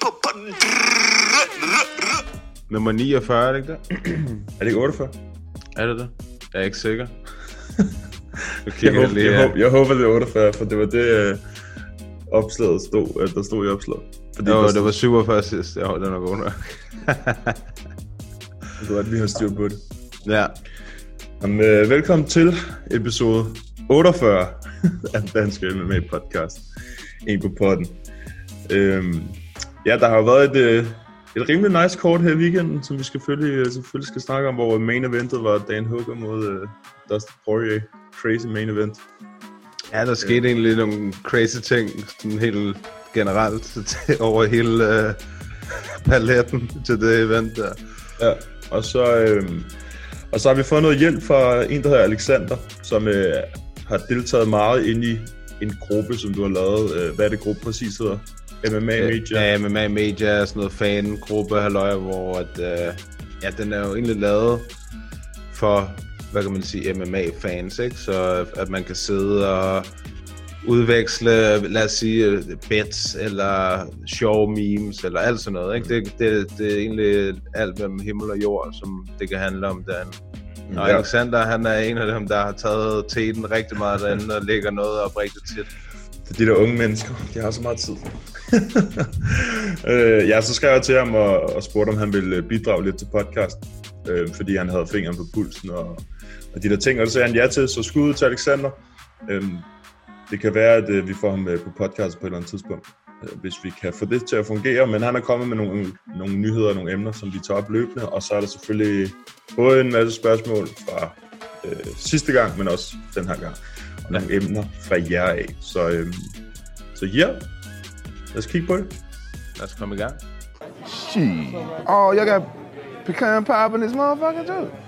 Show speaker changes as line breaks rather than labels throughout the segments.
På potten.
Nummer 49, er det ikke det?
Er det ikke 48?
Er det det? Jeg er ikke sikker. Nu
Jeg, håber, jeg, håber, jeg håber, det er 48, for det var det, uh, opslaget stod, uh, der stod i opslaget. Fordi
Jo,
der,
det var 47 sidst. Jo, den er god nok.
Du har lige har styr på det.
ja.
Jamen, uh, velkommen til episode 48 af den danske MMA podcast. En på potten. Øhm, ja, der har jo været et, uh, et rimelig nice kort her i weekenden, som vi selvfølgelig, uh, selvfølgelig skal snakke om, hvor main eventet var Dan Hooker mod uh, Dustin Poirier. Crazy main event.
ja, der skete egentlig nogle crazy ting, sådan helt generelt over hele uh, paletten til det event der.
Ja, og så, øhm, og så har vi fået noget hjælp fra en, der hedder Alexander, som øh, har deltaget meget ind i en gruppe, som du har lavet. Øh, hvad er det gruppe præcis hedder? MMA Media.
Ja, MMA Media er sådan noget fangruppe, halløj, hvor at, øh, ja, den er jo egentlig lavet for, hvad kan man sige, MMA-fans, ikke? Så at man kan sidde og udveksle, lad os sige, øh, bets eller sjove memes eller alt sådan noget, ikke? Det, det, det er egentlig alt mellem himmel og jord, som det kan handle om derinde. Og. Alexander, han er en af dem, der har taget teten rigtig meget derinde og lægger noget op rigtig tit.
Det er de der unge mennesker. De har så meget tid. øh, ja, så skrev jeg til ham og, og spurgte, om han ville øh, bidrage lidt til podcasten. Øh, fordi han havde fingeren på pulsen og, og de der ting. Og så sagde han ja til, så skud til Alexander. Øh, det kan være, at øh, vi får ham med på podcast på et eller andet tidspunkt, øh, hvis vi kan få det til at fungere. Men han er kommet med nogle, nogle nyheder og nogle emner, som vi tager op løbende. Og så er der selvfølgelig både en masse spørgsmål fra øh, sidste gang, men også den her gang. Og nogle emner fra jer af. Så, øh, så ja, lad os kigge på det.
Lad os komme i gang.
Shit. Oh, y'all got pecan pie in this motherfucker too.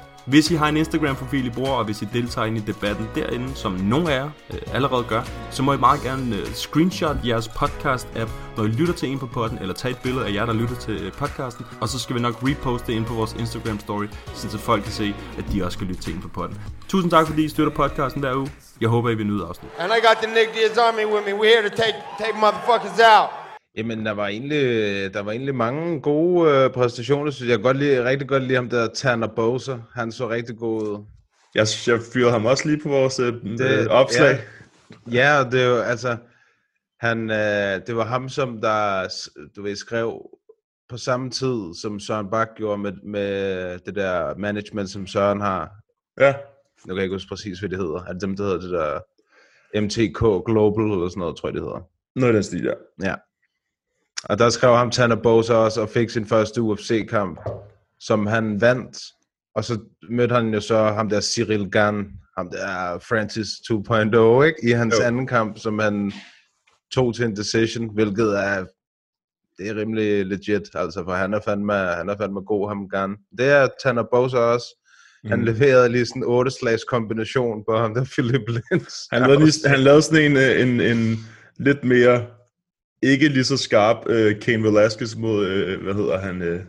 Hvis I har en Instagram-profil, I bruger, og hvis I deltager ind i debatten derinde, som nogle af jer øh, allerede gør, så må I meget gerne øh, screenshot jeres podcast-app, når I lytter til en på podden, eller tage et billede af jer, der lytter til øh, podcasten, og så skal vi nok reposte det ind på vores Instagram-story, så folk kan se, at de også skal lytte til en på podden. Tusind tak, fordi I støtter podcasten hver uge. Jeg håber, I vil nyde afsnit.
And I got the Nick Diaz Army with me. We're here to take take motherfuckers out.
Jamen, der var egentlig, der var egentlig mange gode øh, præstationer, synes jeg. Godt lide, rigtig godt lide ham der Tanner Bowser. Han så rigtig god ud.
Jeg, jeg fyrede ham også lige på vores øh, det, opslag.
Ja, ja det er jo, altså, han, øh, det var ham, som der, du ved, skrev på samme tid, som Søren Bak gjorde med, med det der management, som Søren har.
Ja.
Nu kan jeg ikke huske præcis, hvad det hedder. Er det dem, der hedder det der MTK Global, eller sådan noget, tror jeg, det hedder.
Noget af den stil, ja.
Ja. Og der skrev ham Tanner Bowser også, og fik sin første UFC-kamp, som han vandt. Og så mødte han jo så ham der Cyril Gann, ham der Francis 2.0, ikke? I hans
Jo.
anden kamp, som han tog til en decision, hvilket er, det er rimelig legit, altså, for han er fandme, han er fandme god, ham Gann. Det er Tanner Bowser også. Han
Mhm.
leverede lige sådan en 8 slags kombination på ham der Philip Lins.
Han, lavede lige, han lavede sådan en, øh, en, en lidt mere, ikke lige så skarp uh, Kane Velasquez mod, uh, hvad hedder han, uh,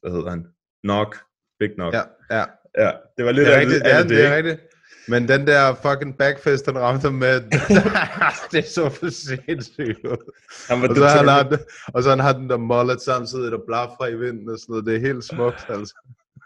hvad hedder han, Knock, Big Knock.
Ja, ja.
ja det var lidt
Det er rigtigt,
af
ja,
det,
det er rigtigt. Men den der fucking backfist, han ramte ham med, det er så for sindssygt.
var
Og så, han har, den- og så han har den der mullet samtidig, der blaffer i vinden og sådan noget. Det er helt smukt, altså.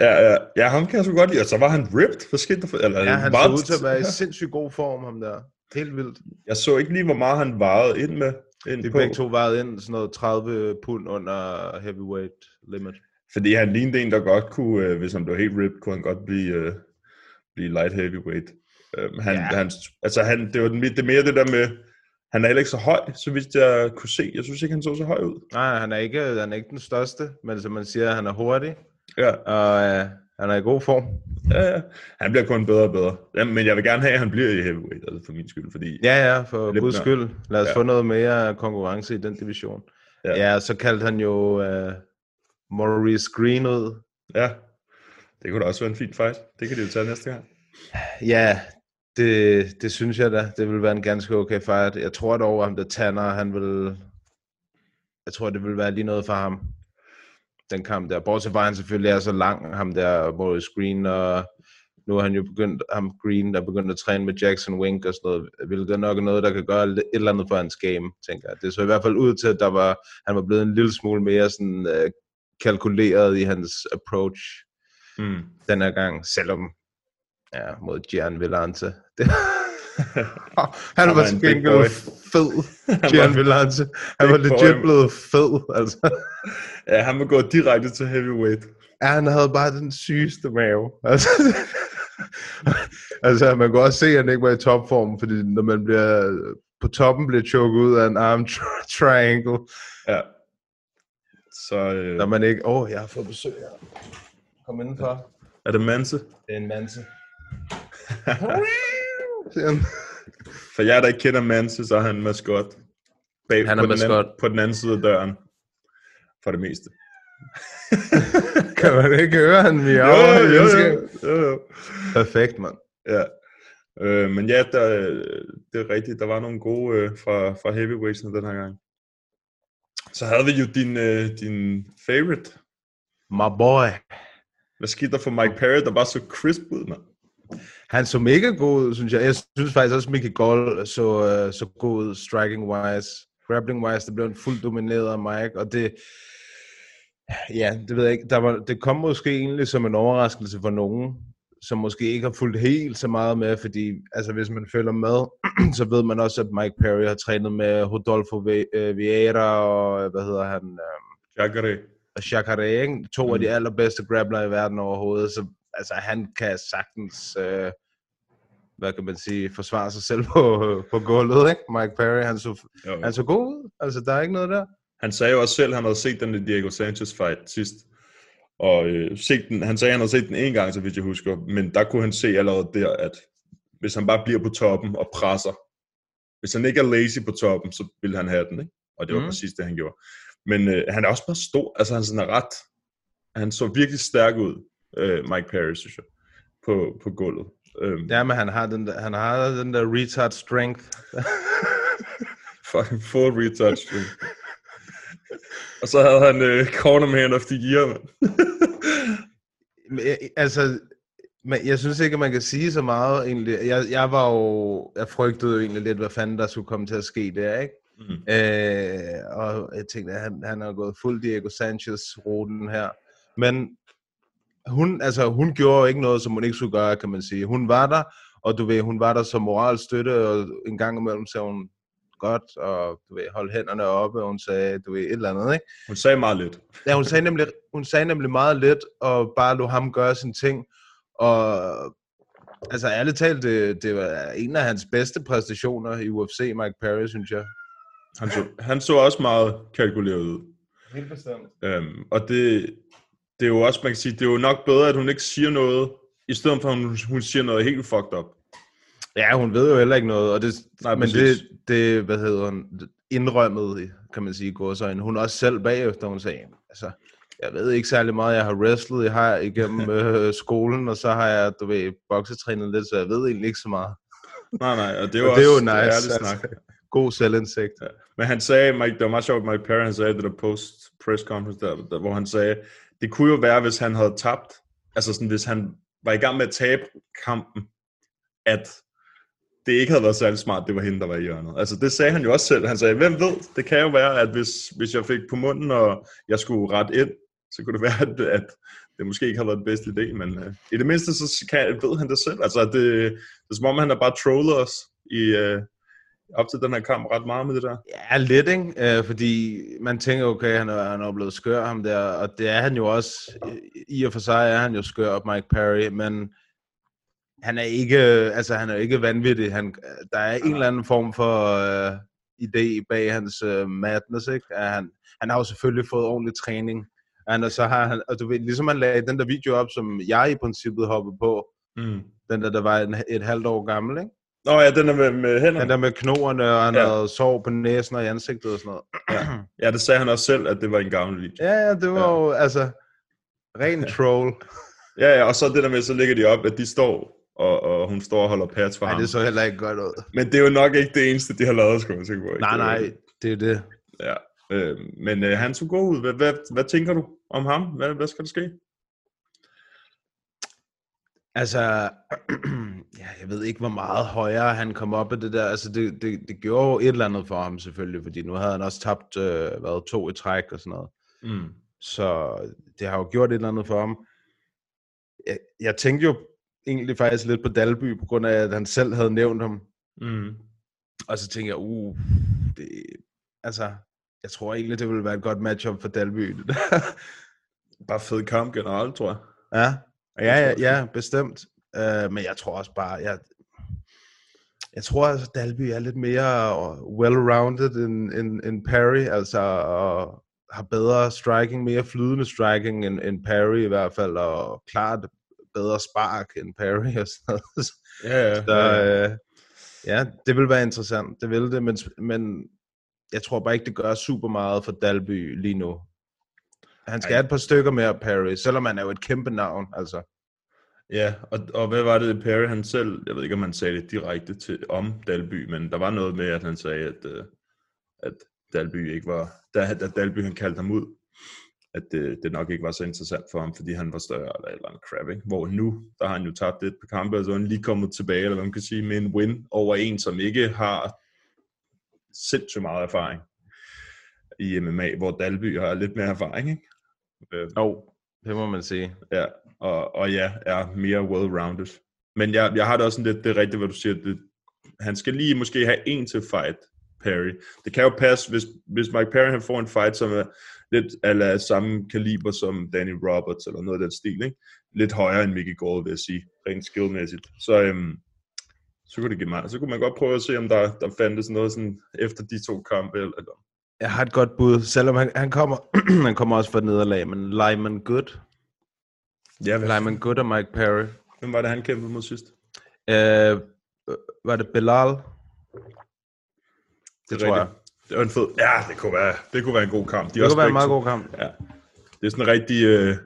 Ja, ja, ja, ham kan jeg så godt lide. Og så var han ripped. Hvad skete der for? Eller,
Ja, han så ud til at være i sindssygt god form, ham der. Helt vildt.
Jeg så ikke lige, hvor meget han vejede ind med. Ind
De
på,
begge to vejede ind sådan noget 30 pund under heavyweight limit.
Fordi han lignede en, der godt kunne, øh, hvis han blev helt ripped, kunne han godt blive, øh, blive light heavyweight. Øhm, han,
Ja.
han, altså han, det var den- det er mere det der med, han er heller ikke så høj, så vidt jeg kunne se. Jeg synes ikke, han så så høj ud.
Nej, han er ikke, han er ikke den største, men som man siger, han er hurtig,
Ja,
og øh, han er i god form.
ja, ja. Han bliver kun bedre og bedre. Ja, men jeg vil gerne have, at han bliver i heavyweight, altså for min skyld, fordi...
Ja, ja, for guds skyld. Lad os
Ja.
få noget mere konkurrence i den division.
Ja.
Ja, så kaldte han jo øh, Maurice Green ud.
ja. Det kunne da også være en fin fight. Det kan de jo tage næste gang.
Ja, det, det synes jeg da. Det vil være en ganske okay fight. Jeg tror dog, ham der Tanner, han vil... Jeg tror, det vil være lige noget for ham. Den kamp der. Bortset fra, han selvfølgelig er så lang, ham der Maurice Green, og nu har han jo begyndt, ham Green, der er begyndt at træne med Jackson Wink og sådan noget, hvilket er nok er noget, der kan gøre et eller andet for hans game, tænker jeg. Det så i hvert fald ud til, at der var, han var blevet en lille smule mere sådan, øh, kalkuleret i hans approach
Mm.
den her gang, selvom ja, mod Gian Villante. Det, han var
var
til gengæld fed, Gian Villante. Han var legit
boy.
blevet fed, altså.
Ja, han må gå direkte til heavyweight.
Ja, han havde bare den sygeste mave. Altså, altså, man kan også se, at han ikke var i topform, fordi når man bliver på toppen bliver choket ud af en arm tri- triangle,
Ja. Så øh,
når man ikke... Åh, oh, jeg har fået besøg her. Kom indenfor.
er det Manse.
Det er en manse. Siger han.
For jer, der ikke kender Manse, så er han maskot. Bag,
Han er
på Den
maskot.
anden, på den anden side af døren. For det meste.
kan man ikke høre, han miaver?
jo, jo, jo, jo, jo.
Perfekt, mand.
Ja. Øh, men ja, der, det er rigtigt. Der var nogle gode øh, fra, fra heavyweightsene den her gang. Så havde vi jo din, øh, din favorite.
My boy.
Hvad skete der for Mike Perry, der bare så crisp ud, mand?
Han så mega god ud, synes jeg. Jeg synes faktisk også, at Mickey Gall så, uh, så god ud, striking-wise. Grappling-wise, det blev en fuldt domineret af Mike, og det... Ja, det ved jeg ikke. Der var, det kom måske egentlig som en overraskelse for nogen, som måske ikke har fulgt helt så meget med, fordi altså, hvis man følger med, så ved man også, at Mike Perry har trænet med Rodolfo øh, Vieira og, hvad hedder han, øh,
Jacare.
og Jacare, ikke? to mm. af de
Mm.
allerbedste grappler i verden overhovedet, så altså, han kan sagtens, øh, hvad kan man sige, forsvare sig selv på, på gulvet, ikke? Mike Perry, han så,
Jo,
han så god ud, altså der er ikke noget der.
Han sagde jo også selv, at han havde set den i Diego Sanchez fight sidst. Og øh, set den, han sagde, at han havde set den en gang, så vidt jeg husker. Men der kunne han se allerede der, at hvis han bare bliver på toppen og presser, hvis han ikke er lazy på toppen, så vil han have den, ikke? Og det var mm. præcis det, han gjorde. Men øh, han er også bare stor, altså han sådan er ret, han så virkelig stærk ud, øh, Mike Perry, synes jeg, på, på gulvet. Øhm,
Ja, men han har den der, han har den der retard strength.
Fucking full retouch. og så havde han øh, cornerman of the year.
Men, jeg- altså, men jeg synes ikke, at man kan sige så meget egentlig. Jeg, jeg var jo, jeg frygtede jo egentlig lidt, hvad fanden der skulle komme til at ske der, ikke?
Mm.
Øh, og jeg tænkte, at han, han har gået fuld Diego Sanchez-ruten her. Men hun, altså, hun gjorde jo ikke noget, som hun ikke skulle gøre, kan man sige. Hun var der, og du ved, hun var der som moralstøtte, og en gang imellem sagde hun godt, og du ved, hold hænderne oppe, og hun sagde, du ved, et eller andet, ikke?
Hun sagde meget lidt.
Ja, hun sagde nemlig, hun sagde nemlig meget lidt, og bare lå ham gøre sine ting. Og altså ærligt talt, det, det var en af hans bedste præstationer i UFC, Mike Perry, synes jeg.
Han så, han så også meget kalkuleret ud.
Helt bestemt.
Øhm, og det, det er jo også, man kan sige, det er jo nok bedre, at hun ikke siger noget, i stedet for, at hun, hun siger noget helt fucked up.
Ja, hun ved jo heller ikke noget, og det,
Nej,
men det,
præcis.
det, hvad hedder hun, indrømmet, kan man sige, går så ind. Hun også selv bagefter, hun sagde, altså, jeg ved ikke særlig meget, jeg har wrestlet jeg har igennem øh, skolen, og så har jeg, du ved, boksetrænet lidt, så jeg ved egentlig ikke så meget.
Nej, nej, og det er
Og
jo
det er jo
også
nice, altså.
snak.
God selvindsigt.
Ja. Men han sagde, Mike, det var meget sjovt, Mike Perry, han sagde det der post-press conference, der, der, hvor han sagde, det kunne jo være, hvis han havde tabt, altså sådan, hvis han var i gang med at tabe kampen, at det ikke havde været særlig smart, det var hende, der var i hjørnet. Altså det sagde han jo også selv. Han sagde, hvem ved, det kan jo være, at hvis, hvis jeg fik på munden, og jeg skulle ret ind, så kunne det være, at, at det måske ikke har været den bedste idé, men uh, i det mindste, så kan, ved han det selv. Altså det, det er som om, han har bare trollet os i, øh, op til den her kamp ret meget med det der.
Ja, lidt, ikke? Øh, fordi man tænker, okay, han er, han er blevet skør, ham der, og det er han jo også. I og for sig er han jo skør, Mike Perry, men han er ikke, altså han er ikke vanvittig. Han, der er en eller anden form for uh, idé bag hans uh, madness, ikke? At han, han har jo selvfølgelig fået ordentlig træning. Han, og så har han, og du ved, ligesom han lagde den der video op, som jeg i princippet hoppede på,
Mm.
den der, der var en, et halvt år gammel, ikke?
Nå ja, den er med, med hænderne.
Den der med knoerne, og han
Ja.
ja. havde sår på næsen og i ansigtet og sådan noget.
Ja, det sagde han også selv, at det var en gammel video.
Ja, ja, det var
Ja.
ja. jo, altså, ren troll.
Ja, ja, og så det der med, så ligger de op, at de står, og, og hun står og holder pads for
Nej,
ham.
det så heller ikke godt ud.
Men det er jo nok ikke det eneste, de har lavet, skulle jeg tænke på. ikke?
Nej, nej, det er det.
Ja. Øh, men øh, han så god ud. Hvad, hvad, hvad tænker du om ham? Hvad, hvad skal der ske?
Altså, ja, jeg ved ikke, hvor meget højere han kom op af det der. Altså, det, det, det gjorde jo et eller andet for ham selvfølgelig, fordi nu havde han også tabt, øh, hvad, to i træk og sådan noget.
Mm.
Så det har jo gjort et eller andet for ham. Jeg, jeg tænkte jo egentlig faktisk lidt på Dalby, på grund af, at han selv havde nævnt ham.
Mm.
Og så tænkte jeg, uh, det, altså, jeg tror egentlig, det ville være et godt matchup for Dalby.
Bare fed kamp generelt, tror jeg.
ja, ja, ja, ja, bestemt. Uh, men jeg tror også bare, jeg, jeg tror altså, Dalby er lidt mere well-rounded end, end, end Perry, altså og har bedre striking, mere flydende striking end, end Perry i hvert fald, og klart bedre spark end Perry og sådan noget.
Ja, ja.
Så øh, ja, det vil være interessant, det vil det, men, men jeg tror bare ikke, det gør super meget for Dalby lige nu. Han skal
Ej.
have et par stykker mere Perry, selvom han er jo et kæmpe navn, altså.
Ja, og, og hvad var det, Perry han selv, jeg ved ikke, om han sagde det direkte til, om Dalby, men der var noget med, at han sagde, at, øh, at Dalby ikke var, da, da Dalby han kaldte ham ud, at det, det nok ikke var så interessant for ham, fordi han var større eller et eller andet crap, ikke? Hvor nu, der har han jo tabt et par kampe, og så er han lige kommet tilbage, eller hvad man kan sige, med en win over en, som ikke har sindssygt meget erfaring i MMA, hvor Dalby har lidt mere erfaring, ikke? Øh,
Jo, det må man sige.
Ja, og, og ja, er mere well-rounded. Men jeg, jeg har det også sådan lidt, det er rigtigt, hvad du siger, det, han skal lige måske have en til fight, Perry. Det kan jo passe, hvis, hvis Mike Perry han får en fight, som er lidt af samme kaliber som Danny Roberts, eller noget af den stil, ikke? Lidt højere end Mickey Gall, vil jeg sige, rent skillmæssigt. Så, øhm, så kunne det give mig. Så kunne man godt prøve at se, om der, der fandtes noget sådan efter de to kampe, eller, eller
Jeg har et godt bud, selvom han, han kommer han kommer også fra et nederlag, men Lyman Good.
ja, hvad,
Lyman Good og Mike Perry.
hvem var det, han kæmpede mod sidst?
Øh, var det Belal? Det,
Det
tror jeg.
rigtigt. Det var en fed. Ja, det kunne være, det kunne være en god kamp. De
Det
også
kunne være en meget god kamp.
Ja. Det er sådan rigtig... Øh,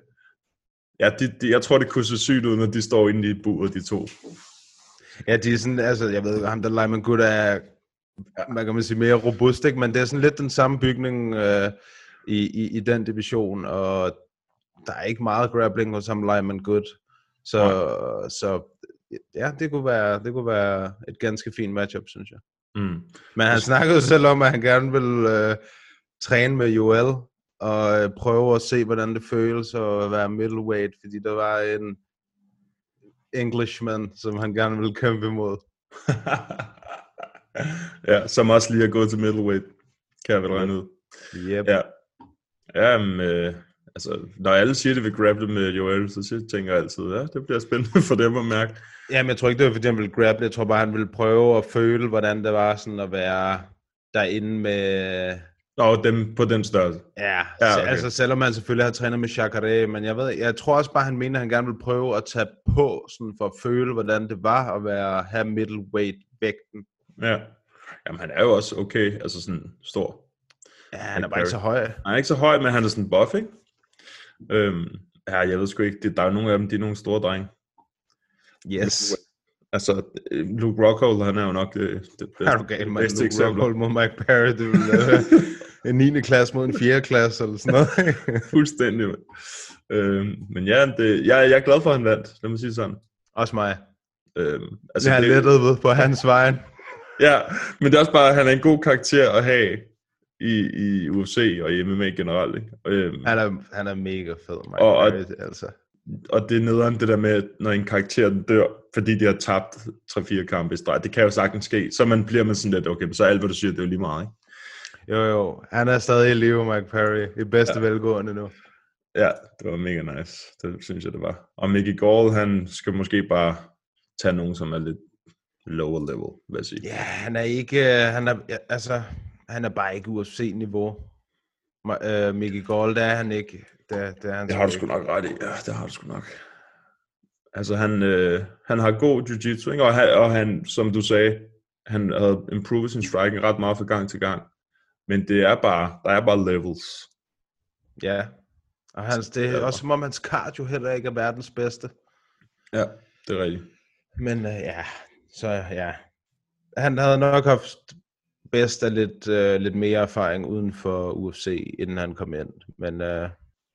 ja, de, de, jeg tror, det kunne se sygt ud, når de står inde i buret, de to.
Ja, de er sådan, altså, jeg ved, ham der Lyman Good er, man kan man sige, mere robust, ikke? men det er sådan lidt den samme bygning øh, i, i, i den division, og der er ikke meget grappling hos ham Lyman Good. Så, så ja, det kunne, være, det kunne være et ganske fint matchup, synes jeg.
Mm.
Men han snakkede selv om, at han gerne vil øh, træne med Joel, og øh, prøve at se, hvordan det føles at være middleweight, fordi der var en Englishman, som han gerne ville kæmpe imod.
ja, som også lige er gået til middleweight, kan jeg vel regne ud.
Yep.
Ja. Ja, men, øh, altså, når alle siger, det vil grapple med Joel, så tænker jeg altid, ja, det bliver spændende for dem at mærke.
Jamen, jeg tror ikke, det var, fordi han ville grabble. Jeg tror bare, han ville prøve at føle, hvordan det var sådan at være derinde med...
Nå, dem på den størrelse.
Ja,
Ja, okay.
altså selvom han selvfølgelig har trænet med Jacare, men jeg ved, jeg tror også bare, han mener, at han gerne vil prøve at tage på, sådan for at føle, hvordan det var at være have middleweight-vægten.
Ja. Jamen, han er jo også okay, altså sådan stor.
Ja, han er bare ikke så høj.
Han er ikke så høj, men han er sådan buff, ikke? Øhm, ja, jeg ved sgu ikke, det, der er nogle af dem, de er nogle store drenge.
Yes.
Altså, øh, Luke Rockhold, han er jo nok det, det bedste,
Er du gal, man?
bedste
Luke
eksempel.
Rockhold mod Mike Perry, det ville være en 9. klasse mod en 4. klasse, eller sådan noget.
Fuldstændig. mand. Øhm, men ja, det, jeg, jeg er glad for, at han vandt, lad mig sige sådan.
også mig.
Øhm,
Altså, jeg er lettet ved på hans vejen.
Ja, men det er også bare, at han er en god karakter at have i, i UFC og i MMA generelt. Ikke? Øhm,
Han er, han er mega fed, Mike
Og- og-
altså.
og det er nederen det der med, når en karakter dør, fordi de har tabt 3-4 kampe i streg. Det kan jo sagtens ske. Så man bliver man sådan lidt, okay, så alt, hvad du siger, det er jo lige meget, ikke?
Jo, jo. Han er stadig i live, Mike Perry. I bedste ja. velgående nu.
Ja, det var mega nice. Det synes jeg, det var. Og Mickey Gall, han skal måske bare tage nogen, som er lidt lower level, vil jeg sige.
Ja, han er ikke, øh, han er, ja, altså, han er bare ikke UFC-niveau. Øh, Mickey Gall, det er han ikke. Det, det, er han
Det har du
sgu
nok ret i. Ja, det har du sgu nok. Altså, han, øh, han har god jiu-jitsu, ikke? Og, han, og han, som du sagde, han havde improved sin striking ret meget fra gang til gang. Men det er bare, der er bare levels.
Ja. Og hans, det er også som om hans cardio heller ikke er verdens bedste.
Ja, det er rigtigt.
Men øh, ja, så ja. Han havde nok haft bedst af lidt, øh, lidt mere erfaring uden for UFC, inden han kom ind. Men øh,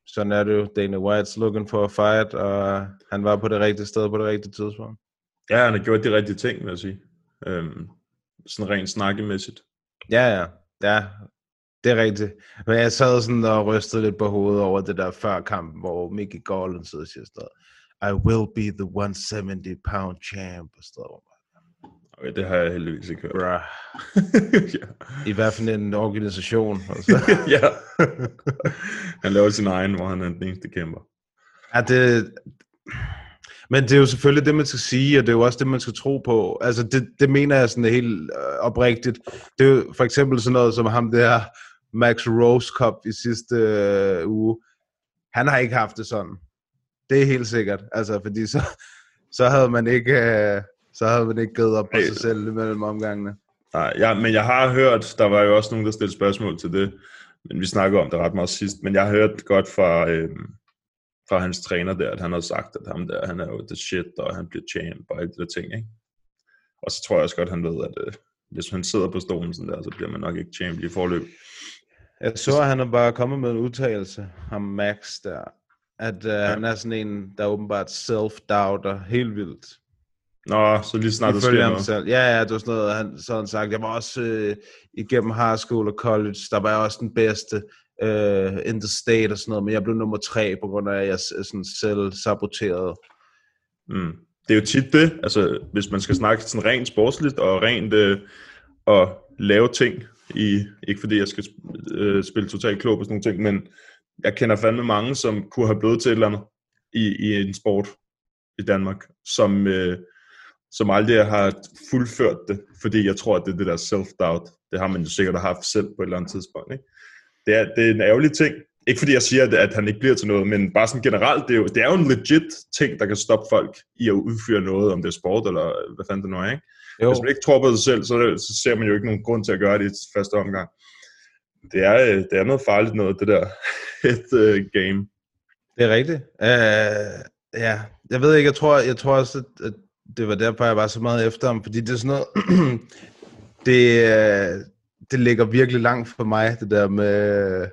sådan er det jo. Dana White's looking for a fight, og han var på det rigtige sted på det rigtige tidspunkt.
Ja, han har gjort de rigtige ting, vil jeg sige. Øhm, sådan rent snakkemæssigt.
Ja, ja. Ja, det er rigtigt. Men jeg sad sådan og rystede lidt på hovedet over det der før kamp, hvor Mickey Gall sidder og siger sådan noget. I will be the 170 pound champ. Og sådan noget.
Okay, det har jeg heldigvis ikke hørt.
Bruh.
ja.
I hvert fald en organisation. Altså.
ja. han laver sin egen, hvor han er den eneste kæmper.
Ja, det, men det er jo selvfølgelig det, man skal sige, og det er jo også det, man skal tro på. Altså, det, det mener jeg sådan helt øh, oprigtigt. Det er jo for eksempel sådan noget som ham der, Max Rose Cup i sidste øh, uge. Han har ikke haft det sådan. Det er helt sikkert. Altså, fordi så, så havde man ikke... Øh, så havde man ikke givet op på sig selv mellem omgangene.
Nej, ja, men jeg har hørt, der var jo også nogen, der stillede spørgsmål til det, men vi snakkede om det ret meget sidst, men jeg har hørt godt fra, øhm, fra hans træner der, at han har sagt, at ham der, han er jo the shit, og han bliver champ, og alt det der ting, ikke? Og så tror jeg også godt, han ved, at øh, hvis han sidder på stolen sådan der, så bliver man nok ikke champ i forløb.
Jeg så, at han bare kommet med en udtalelse, ham Max der, at øh, ja. han er sådan en, der åbenbart self-doubter helt vildt.
Nå, så lige snart der sker noget.
selv. Ja, ja, det var sådan noget, han, så han sagt. Jeg var også øh, igennem high school og college, der var jeg også den bedste øh, in the state og sådan noget, men jeg blev nummer tre, på grund af, at jeg sådan selv saboterede.
Mm. Det er jo tit det, altså hvis man skal snakke sådan rent sportsligt og rent øh, og lave ting i, ikke fordi jeg skal øh, spille totalt klog på sådan nogle ting, men jeg kender fandme mange, som kunne have blevet til et eller andet i, i en sport i Danmark, som, øh, som aldrig har fuldført det, fordi jeg tror, at det er det der self-doubt, det har man jo sikkert haft selv på et eller andet tidspunkt. Ikke? Det, er, det er en ærgerlig ting, ikke fordi jeg siger, at, at han ikke bliver til noget, men bare sådan generelt, det er, jo, det er jo en legit ting, der kan stoppe folk i at udføre noget, om det er sport eller hvad fanden det nu er, ikke?
Jo,
Hvis man ikke tror på sig selv, så, så ser man jo ikke nogen grund til at gøre det i første omgang. Det er, øh, det er noget farligt noget, det der et uh, game.
det er rigtigt. Uh, ja, jeg ved ikke, jeg tror, jeg tror også, at, at det var derfor, jeg var så meget efter ham, fordi det er sådan noget, det, øh, det ligger virkelig langt for mig, det der med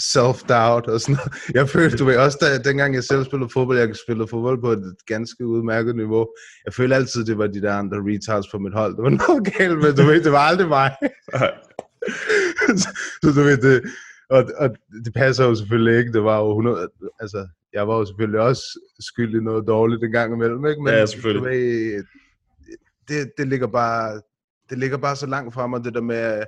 self-doubt og sådan noget. Jeg følte, du ved, også da, dengang jeg selv spillede fodbold, jeg spillede fodbold på et ganske udmærket niveau. Jeg følte altid, det var de der andre retards på mit hold. Det var noget galt med, du ved, det var aldrig mig. så, så du ved, det, og, og det passer jo selvfølgelig ikke. Det var jo 100, altså, jeg var jo selvfølgelig også skyld i noget dårligt en gang imellem, ikke? Men
Ja, selvfølgelig.
Ved, det, det ligger bare, det ligger bare så langt fra mig, det der med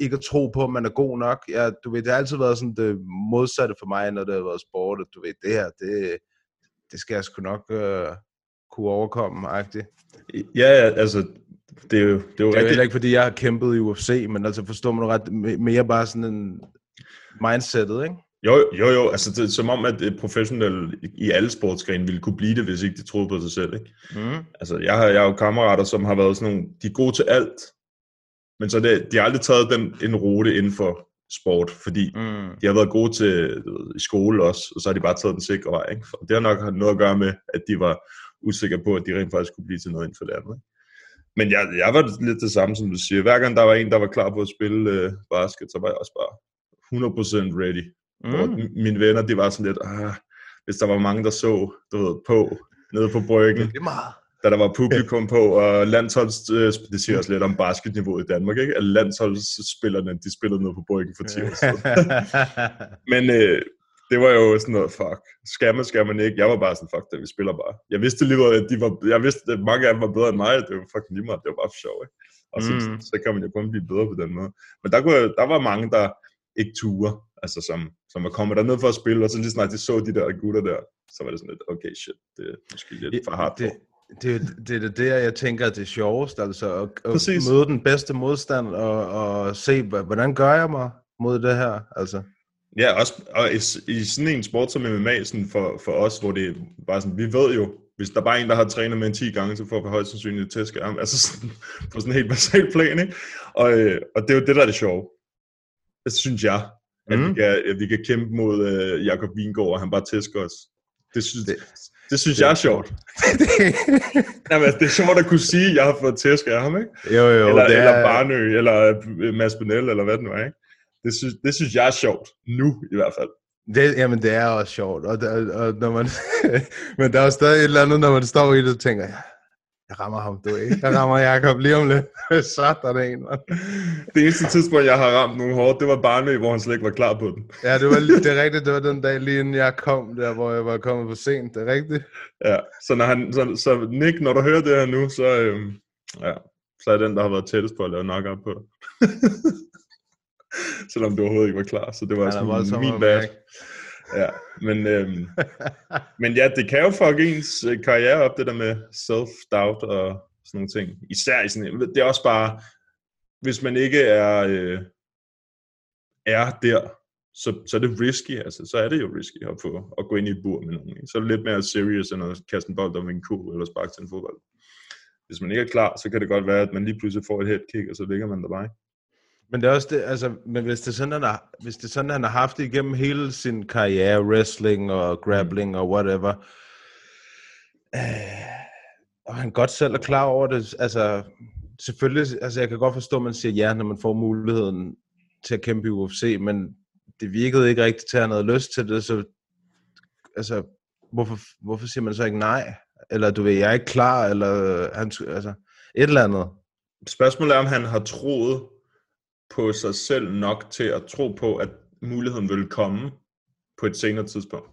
ikke at tro på, at man er god nok. Jeg, du ved, det har altid været sådan det modsatte for mig, når det har været sport. at Du ved, det her, det, det skal jeg sgu nok øh, kunne overkomme, agtigt.
Ja, ja, altså, det er jo, det er jo
Det er
rigtigt.
ikke, fordi jeg har kæmpet i UFC, men altså forstår man ret, me- mere bare sådan en mindsetet, ikke?
Jo, jo, jo, altså det er som om, at professionelle i alle sportsgrene ville kunne blive det, hvis ikke de troede på sig selv, ikke?
Mm.
Altså, jeg har, jeg har jo kammerater, som har været sådan nogle, de er gode til alt, men så det, de har aldrig taget den, en rute inden for sport, fordi
Mm.
de har været gode til ved, i skole også, og så har de bare taget den sikre vej. Ikke? For det har nok noget at gøre med, at de var usikre på, at de rent faktisk kunne blive til noget inden for det andet. Ikke? Men jeg, jeg var lidt det samme, som du siger. Hver gang der var en, der var klar på at spille øh, basket, så var jeg også bare 100% ready. Mm. Hvor mine venner, de var sådan lidt, ah, hvis der var mange, der så du ved, på, nede på bryggen,
Det er meget.
da der var publikum på, og landsholds, øh, det siger også lidt om basketniveauet i Danmark, ikke? at landsholdsspillerne, de spillede nede på bryggen for 10 år siden. Men øh, det var jo sådan noget, fuck, skal man, skal man ikke? Jeg var bare sådan, fuck det, vi spiller bare. Jeg vidste alligevel, at de var, jeg vidste, at mange af dem var bedre end mig, det var fucking lige meget, det var bare for sjov, ikke? Og så,
Mm.
mm. så kan man jo kun blive bedre på den måde. Men der, kunne, der var mange, der ikke ture, altså som, som var kommet derned for at spille, og så lige snart de så de der gutter der, så var det sådan lidt, okay shit, det er måske lidt for hardt.
det, Det, er- det er det, der, jeg tænker, det er sjovest, altså at, at
Præcis.
møde den bedste modstand og, og se, hvordan gør jeg mig mod det her, altså.
Ja, også og i, i sådan en sport som MMA, sådan for, for os, hvor det bare sådan, vi ved jo, hvis der bare er en, der har trænet med en 10 gange, så får vi højst sandsynligt et tæskærm. Altså sådan, på sådan en helt basal plan, ikke? Og, øh, og det er jo det, der er det sjove. Det synes jeg, at,
Mhm.
vi, kan, at vi kan kæmpe mod øh, Jakob Vingård, og han bare tæsker os. Det synes, det,
Det-
det synes jeg er sjovt. Jamen, altså, det er sjovt at kunne sige, at jeg har fået tæsk af ham, ikke?
jo, jo,
eller,
det
eller
er,
Barnø, eller øh, Mads Benel, eller hvad det nu er, ikke? Det synes, det synes jeg er sjovt. Nu, i hvert fald.
det, jamen, det er også sjovt, og, og, og når man, men der er jo stadig et eller andet, når man står i det og tænker, "Ja, jeg rammer ham, du ikke? Jeg rammer Jakob lige om lidt. Så det en, mand.
Det eneste tidspunkt, jeg har ramt nogen hårdt, det var Barnø, hvor han slet ikke var klar på den.
Ja, det, var, det er rigtigt, det var den dag, lige inden jeg kom der, hvor jeg var kommet for sent. Det er rigtigt.
Ja, så, når han, så, så Nick, når du hører det her nu, så, øhm, ja, så er den, der har været tættest på at lave knock på dig. Selvom du overhovedet ikke var klar, så det var
voldsom
sådan min
at
bad. Ja, men, øhm, men ja, det kan jo fuck ens øh, karriere op, det der med self-doubt og sådan nogle ting. Især i sådan det er også bare, hvis man ikke er, øh, er der, så, så er det risky, altså, så er det jo risky at, få, at gå ind i et bur med nogen. Ikke? Så er det lidt mere serious end at kaste en bold om en ko eller sparke til en fodbold. Hvis man ikke er klar, så kan det godt være, at man lige pludselig får et headkick, og så ligger man der bare. Ikke?
Men det er også det, altså, men hvis det er sådan, han har, hvis det er sådan, han har haft det igennem hele sin karriere, wrestling og grappling og whatever, øh, og han godt selv er klar over det, altså, selvfølgelig, altså, jeg kan godt forstå, at man siger ja, når man får muligheden til at kæmpe i UFC, men det virkede ikke rigtigt til, at han havde lyst til det, så, altså, hvorfor, hvorfor siger man så ikke nej? Eller du ved, jeg er ikke klar, eller øh, han, altså, et eller andet.
Spørgsmålet er, om han har troet på sig selv nok til at tro på, at muligheden vil komme på et senere tidspunkt.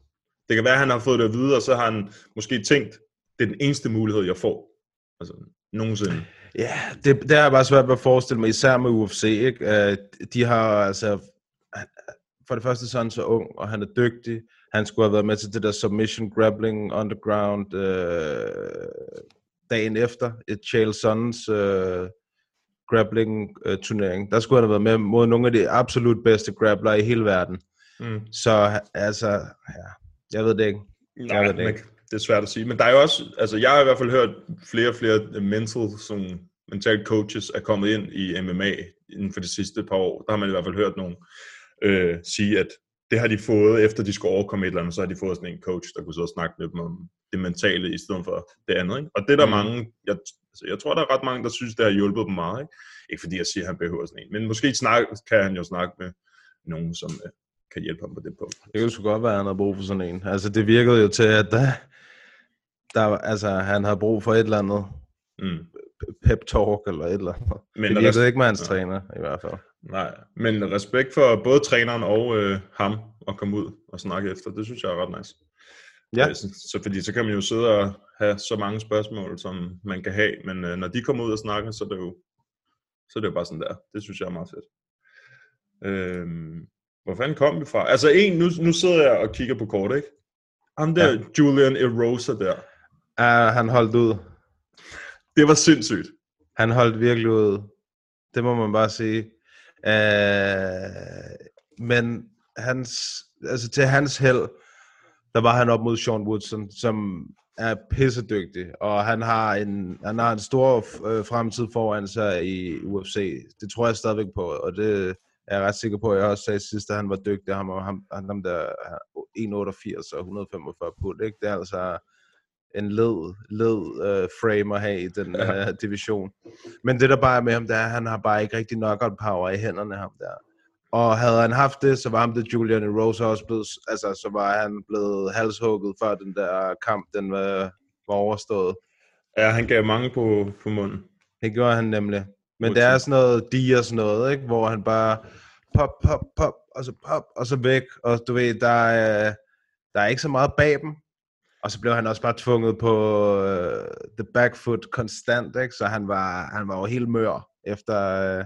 Det kan være, at han har fået det at vide, og så har han måske tænkt, det er den eneste mulighed, jeg får. Altså, nogensinde.
Ja, det, det er bare svært ved at forestille mig, især med UFC, ikke? Øh, de har altså, for det første så er han så ung, og han er dygtig. Han skulle have været med til det der Submission Grappling Underground øh, dagen efter, et Chael Sons øh, grappling øh. Der skulle han have været med mod nogle af de absolut bedste grapplere i hele verden.
Mm.
Så altså, ja, jeg ved det ikke.
Nej,
Jeg ved det ikke.
det er svært at sige. Men der er jo også, altså jeg har i hvert fald hørt flere og flere mental, sådan, mental coaches er kommet ind i MMA inden for de sidste par år. Der har man i hvert fald hørt nogen øh, sige, at det har de fået, efter de skulle overkomme et eller andet, så har de fået sådan en coach, der kunne så snakke med dem om det mentale, i stedet for det andet. Ikke? Og det er der mm. mange, jeg, altså, jeg tror, der er ret mange, der synes, det har hjulpet dem meget. Ikke, ikke fordi jeg siger, at han behøver sådan en, men måske snak, kan han jo snakke med nogen, som øh, kan hjælpe ham på det punkt.
Det kunne sgu godt være, at han havde brug for sådan en. Altså, det virkede jo til, at der, der, altså, han havde brug for et eller andet
Mm.
pep talk eller et eller andet.
Men
det virkede ikke med hans
Ja.
træner, i hvert fald.
Nej, men respekt for både træneren og øh, ham at komme ud og snakke efter, det synes jeg er ret nice.
Ja.
Øh, så, fordi så kan man jo sidde og have så mange spørgsmål, som man kan have, men øh, når de kommer ud og snakker, så er det jo, så er det jo bare sådan der. Det synes jeg er meget fedt. Øhm, hvor fanden kom vi fra? Altså en, nu, nu sidder jeg og kigger på kortet, ikke? Ham der,
Ja.
ja. Julian Erosa der.
Uh, han holdt ud.
Det var sindssygt.
Han holdt virkelig ud. Det må man bare sige. Uh, men hans, altså til hans held, der var han op mod Sean Woodson, som er pissedygtig, og han har en, han har en stor øh, fremtid foran sig i UFC. Det tror jeg stadigvæk på, og det er jeg ret sikker på. Jeg også sagde sidst, at han var dygtig. Ham, han, ham der er 1,88 og 145 pund, ikke? Det er altså en led, led uh, frame at have i den
Ja.
uh, division. Men det der bare er med ham, det er, at han har bare ikke rigtig knockout power i hænderne, ham der. Og havde han haft det, så var ham det Julian Rose også blevet, altså så var han blevet halshugget, før den der kamp, den var, var overstået.
Ja, han gav mange på, på munden.
Det gjorde han nemlig. Men det er sådan noget Diaz sådan noget, ikke? hvor han bare pop, pop, pop, og så pop, og så væk. Og du ved, der er, der er ikke så meget bag dem. Og så blev han også bare tvunget på uh, the back foot konstant, ikke? så han var, han var jo helt mør efter uh,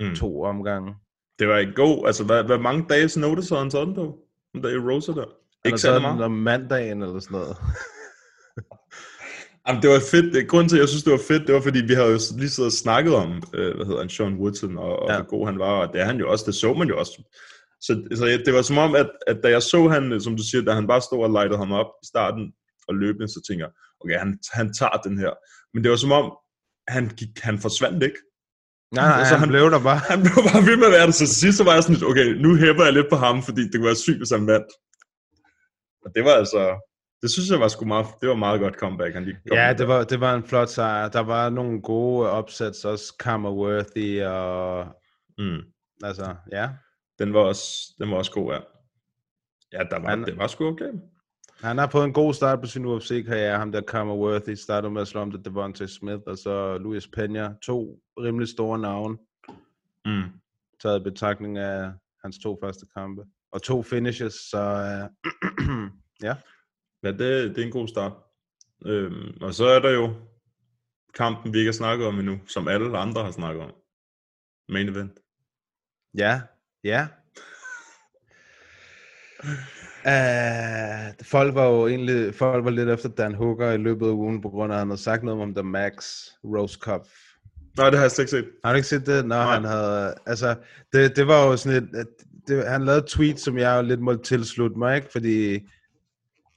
Mm.
to omgange.
Det var ikke god. Altså, hvad, hvad mange dages notice havde han sådan på? Den der Erosa der?
Han
Ikke
den
meget.
om mandagen eller sådan noget.
Jamen, det var fedt. Grunden til, at jeg synes, det var fedt, det var, fordi vi havde jo lige siddet og snakket om, øh, hvad hedder han, Sean Woodson, og, og
Ja.
hvor god han var, og det er han jo også, det så man jo også. Så, så det var som om, at, at da jeg så han, som du siger, da han bare stod og lightede ham op i starten og løbende, så tænker jeg, okay, han, han tager den her. Men det var som om, han, gik, han forsvandt ikke.
Nej, nej,
Altså,
han,
han-
blev der bare.
Han blev bare ved med at være der, så sidst så var jeg sådan lidt, okay, nu hæpper jeg lidt på ham, fordi det kunne være sygt, hvis han vandt. Og det var altså, det synes jeg var sgu meget, det var meget godt comeback, han lige kom
Ja, det var, det var en flot sejr. Der var nogle gode opsæts, også Kammerworthy og...
Mm.
Altså, ja.
Den var også, den var også god, ja. Ja, der var,
Han-
det var sgu okay.
Han har fået en god start på sin UFC-karriere. Ham der Kammerworthy startede med at slå om det Devontae Smith, og så Luis Peña. To rimelig store navne,
Mm.
taget i betragtning af hans to første kampe. Og to finishes, så uh, ja.
Ja, det, det er en god start. Øhm, og så er der jo kampen, vi ikke har snakket om endnu, som alle andre har snakket om. Main event.
Ja, ja. Uh, folk var jo egentlig folk var lidt efter Dan Hooker i løbet af ugen, på grund af, at han havde sagt noget om The Max Rose Cup.
Nej, det har jeg slet ikke set.
Har du ikke set det? Nå,
Nej.
han havde, altså, det, det var jo sådan et, det, han lavede et tweet, som jeg jo lidt måtte tilslutte mig, ikke? Fordi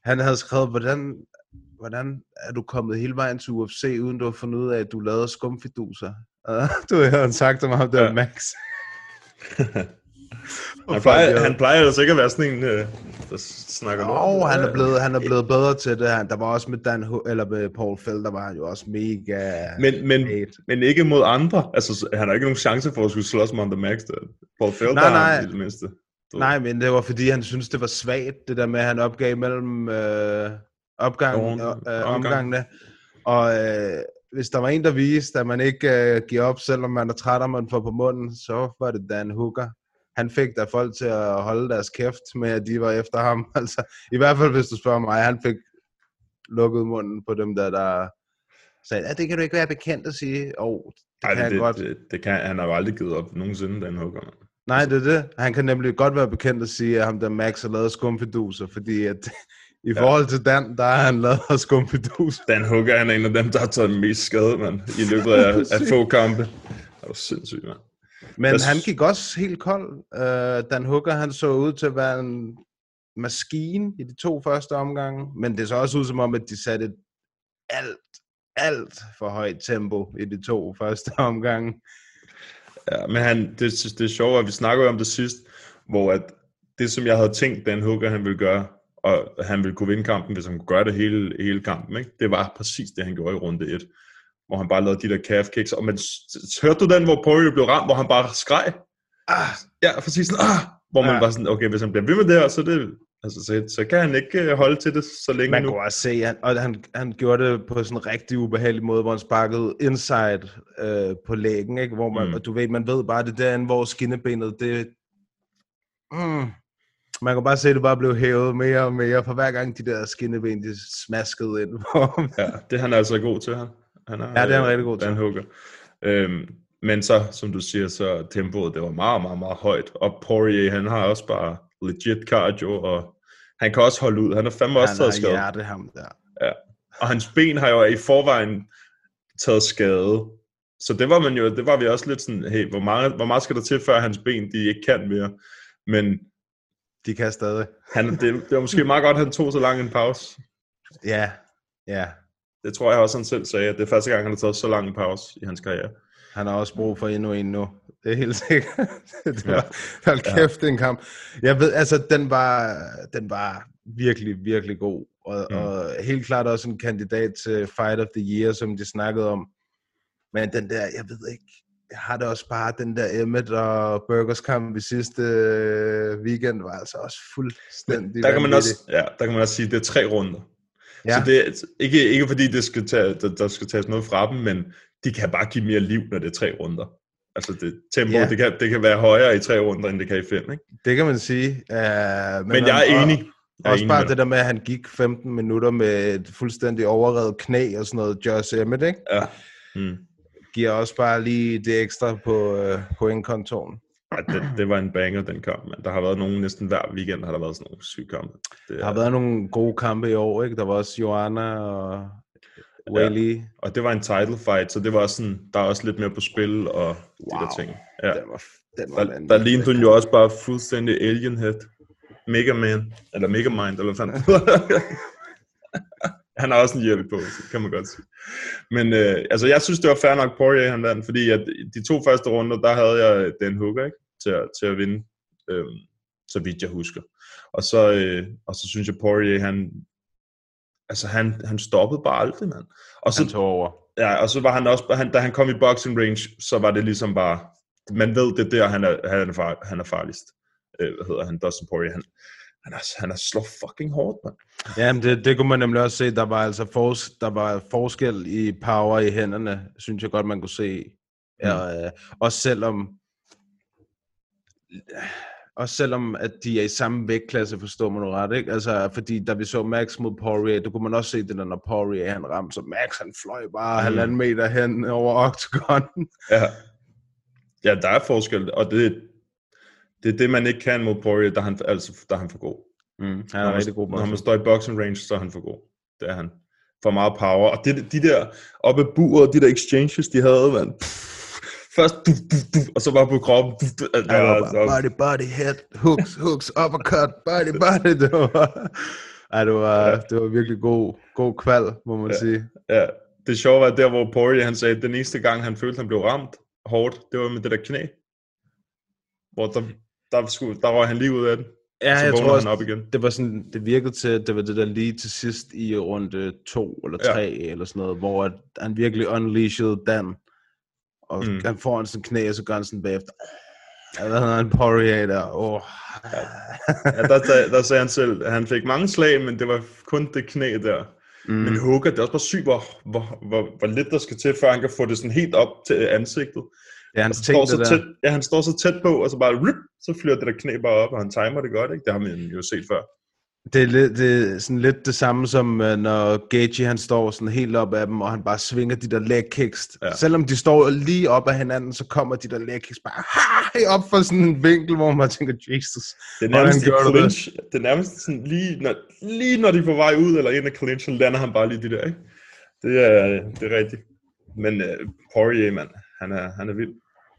han havde skrevet, hvordan, hvordan er du kommet hele vejen til UFC, uden du har fundet ud af, at du lavede skumfiduser? Og du havde sagt om ham der
Ja.
ja. Max.
Han plejer, han plejer altså ikke at være sådan en, øh, der snakker
Åh,
lort.
han er blevet, han er blevet bedre til det. Der var også med Dan, Ho- eller med Paul Felder, var han jo også mega...
Men, men,
hate.
men ikke mod andre. Altså, han har ikke nogen chance for at skulle slås med The Max. Der. Paul Felder
Nej, nej.
han i det mindste. Du-
Nej, men det var fordi, han synes det var svagt, det der med, at han opgav mellem øh, opgang,
Om-
øh,
omgang.
omgangene. Og øh, hvis der var en, der viste, at man ikke øh, giver op, selvom man er træt, og man får på munden, så var det Dan Hooker. Han fik der folk til at holde deres kæft med, at de var efter ham. Altså, I hvert fald, hvis du spørger mig, han fik lukket munden på dem der, der sagde, at det kan du ikke være bekendt at sige. Åh, oh, det
Ej,
kan
det,
jeg godt.
det, det, det, kan, han har jo aldrig givet op nogensinde, den hugger. mand.
Nej, det er det. Han kan nemlig godt være bekendt at sige, at ham der Max har lavet skumfiduser, fordi at i forhold til Dan, der har han lavet skumfiduser.
Dan Hooker, han er en af dem, der har taget mest skade, mand, i løbet af, af få kampe. Det var sindssygt, mand.
Men han gik også helt kold. Uh, Dan Hooker, han så ud til at være en maskine i de to første omgange, men det så også ud som om, at de satte alt, alt for højt tempo i de to første omgange.
Ja, men han, det, det er sjovt, at vi snakker om det sidst, hvor at det, som jeg havde tænkt, Dan Hooker, han ville gøre, og han ville kunne vinde kampen, hvis han kunne gøre det hele, hele kampen, ikke? det var præcis det, han gjorde i runde 1, hvor han bare lavede de der calf kicks, og man, hørte du den, hvor Poirier blev ramt, hvor han bare skreg?
Ah,
Ja, præcis sådan, ah! hvor man
Ja.
var sådan, okay, hvis han bliver ved med det her, så, er det, altså, så, så kan han ikke øh, holde til det så længe
man
nu.
kunne også se, at og han, han gjorde det på sådan en rigtig ubehagelig måde, hvor han sparkede inside øh, på lægen, ikke? hvor man,
Mm.
og du ved, man ved bare, det er derinde, hvor skinnebenet, det, mm, man kan bare se, at det bare blev hævet mere og mere, for hver gang de der skinneben, de smaskede ind.
Ja, det er han altså god til, han. Han er,
Ja, det er han
øh,
rigtig god.
Dan Hooker. Øhm, men så, som du siger, så tempoet, det var meget, meget, meget højt. Og Poirier, han har også bare legit cardio, og han kan også holde ud. Han har fandme også
Han
taget skade.
hjerte, ham der.
Og hans ben har jo i forvejen taget skade. Så det var man jo, det var vi også lidt sådan, hey, hvor meget, hvor meget skal der til, før hans ben, de ikke kan mere? Men
De kan stadig.
han, det, det var måske meget godt, at han tog så lang en pause.
Ja, ja.
Det tror jeg også, han selv sagde, at det er første gang, han har taget så lang en pause i hans karriere.
Han har også brug for endnu en nu. Det er helt sikkert. det
Ja.
var, hold kæft, ja. en kamp. Jeg ved, altså, den var, den var virkelig, virkelig god. Og,
Mm.
og helt klart også en kandidat til Fight of the Year, som de snakkede om. Men den der, jeg ved ikke, jeg har det også bare, den der Emmett og Burgers kamp i sidste øh, weekend, var altså også fuldstændig
Der kan man også, ja, der kan man også sige, at det er tre runder. Ja. Så det er ikke, ikke fordi, det skal tage, der, der skal tages noget fra dem, men de kan bare give mere liv, når det er tre runder. Altså det tempo, ja. Det, kan, det kan være højere i tre runder, end det kan i fem, ikke?
Det kan man sige. Uh, men,
Men jeg er enig. Jeg er
Også
enig
bare det der med, at han gik 15 minutter med et fuldstændig overrevet knæ og sådan noget, Josh Emmett, ikke?
Ja. Mm.
Giver også bare lige det ekstra på øh, pointkontoren.
Ja, det, det var en banger, den kamp. Men der har været nogen næsten hver weekend, har der været sådan nogle syge kampe. Det,
Der har været nogle gode kampe i år, ikke? Der var også Joanna og Whaley.
Og det var en title fight, så det var sådan, der er også lidt mere på spil og wow. de der ting. Ja.
Den var, den var
Der, der lignede hun jo også bare fuldstændig alien head. Mega Man, eller Mega Mind, eller hvad fanden. han har også en hjælp på, så kan man godt sige. Men øh, altså, jeg synes, det var fair nok Poirier, han vandt, fordi at de to første runder, der havde jeg den hooker, ikke? Til, at, til at vinde, øh, så vidt jeg husker. Og så, øh, og så synes jeg, Poirier, han, altså han, han stoppede bare aldrig, mand. Og så,
Han tog over.
Ja, og så var han også, han, da han kom i boxing range, så var det ligesom bare, man ved, det er der, han er, han er, far, han er farligst. Øh, hvad hedder han? Dustin Poirier. Han, han, er, han er slår fucking hårdt, mand.
Ja, men det, det kunne man nemlig også se. Der var altså fors, der var forskel i power i hænderne, synes jeg godt, man kunne se. Ja, øh, også selvom også selvom at de er i samme vægtklasse, forstår man nu ret, ikke? Altså, fordi da vi så Max mod Poirier, du kunne man også se det, der, når Poirier han ramte, så Max han fløj bare mm. halvanden meter hen over octagon.
Ja. ja, der er forskel, og det, det er det, man ikke kan mod Poirier, der er han, altså, der er han for god.
Mm, han
Når
er
man,
rigtig god
når man står i boxing range, så er han for god. Det er han. For meget power. Og det, de der oppe buret, de der exchanges, de havde, man. Først, du, du, du, og så bare på kroppen. Du, du, det
var
var,
bare,
så,
body, body, head, hooks, hooks, uppercut, body, body. Det var, ej, det var,
Ja.
det var virkelig god, god kval, må man
Ja.
sige.
ja, det sjove var der, hvor Poirier, han sagde, at den eneste gang, han følte, han blev ramt hårdt, det var med det der knæ. Hvor der, der, skulle, der røg han lige ud af den.
Ja,
så
jeg tror
han
også,
op igen.
det var sådan, det virkede til, at det var det der lige til sidst i runde to eller
Ja.
tre eller sådan noget, hvor at han virkelig unleashede Dan, og
Mm.
han får han sådan knæ, og så gør han sådan bagefter, ja, hvad hedder han, Poirier der, oh.
Ja, der, der, der sagde han selv, at han fik mange slag, men det var kun det knæ der. Mm. Men Hooker, det er også bare sygt, hvor, hvor, hvor, hvor lidt der skal til, før han kan få det sådan helt op til ansigtet.
ja, han
Han står, så
det
tæt,
der,
ja, han står så tæt på, og så bare rip, så flyver det der knæ bare op, og han timer det godt, ikke? Det har man jo set før.
Det er, lidt, det er sådan lidt det samme som, øh, når Gaethje han står sådan helt op af dem, og han bare svinger de der leg kicks.
Ja.
Selvom de står lige op af hinanden, så kommer de der leg kicks bare ha, op for sådan en vinkel, hvor man tænker, Jesus.
Det er
Hvordan
nærmest
gør
i
du det?
clinch. Det er nærmest sådan lige når, lige når de er på vej ud, eller ind af clinch, så lander han bare lige de der, ikke? Det er, det er rigtigt. Men uh, Poirier, mand, han er, han er vild.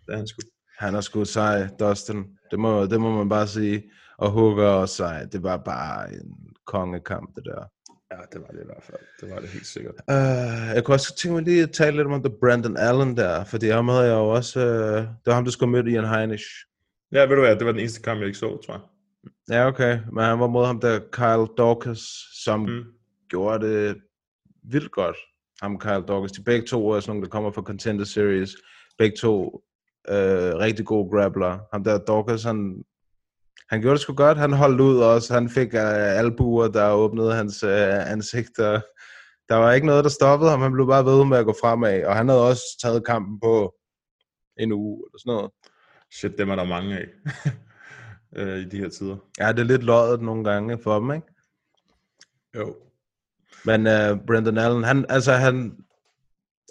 Det er han sgu.
Han er sgu sej, Dustin. Det må, det må man bare sige. Og Hooker er også sej. Det var bare en kongekamp, det der.
Ja, det var det i hvert fald. Det var det helt sikkert.
Uh, jeg kunne også tænke mig lige at tale lidt om det Brandon Allen der, fordi ham havde jeg jo også... Uh, det var ham, der skulle møde Ian Heinisch.
Ja, ved du hvad, det var den eneste kamp, jeg ikke så, tror jeg.
Ja, okay. Men han var mod ham der, Kyle Dawkins, som
Mm.
gjorde det vildt godt. Ham og Kyle Dawkins. De begge to er sådan nogle, der kommer fra Contender Series. Begge to øh, rigtig gode grappler. Ham der Dawkins, han, han gjorde det sgu godt. Han holdt ud også. Han fik øh, albuer, der åbnede hans øh, ansigt. Og der var ikke noget, der stoppede ham. Han blev bare ved med at gå fremad. Og han havde også taget kampen på en uge eller sådan noget.
Shit, dem er der mange af øh, i de her tider.
Ja, det er lidt løjet nogle gange for dem, ikke?
Jo.
Men uh, Brendan Allen, han, altså han,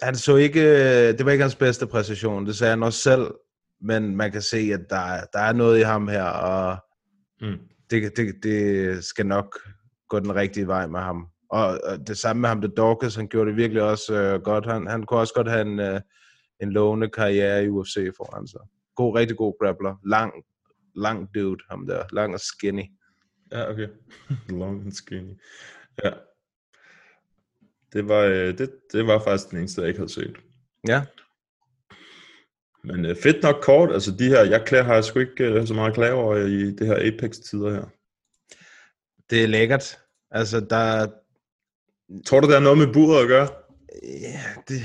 han så ikke, øh, det var ikke hans bedste præstation, det sagde han også selv, men man kan se, at der, er- der er noget i ham her, og
Mm.
det, det, det skal nok gå den rigtige vej med ham. Og, og det samme med ham, det Dawkins, han gjorde det virkelig også øh, godt. Han, han kunne også godt have en, øh, en lovende karriere i UFC foran sig. God, rigtig god grappler. Lang, lang dude, ham der. Lang og skinny.
Ja, okay. Long and skinny. Ja. Det var, øh, det, det var faktisk den eneste, jeg ikke havde set.
Ja,
Men øh, fedt nok kort, altså de her, jeg klæder, har jeg sgu ikke øh, så meget klage over i det her Apex-tider her.
det er lækkert. Altså, der,
Tror du, der er noget med buret at gøre?
Ja, det,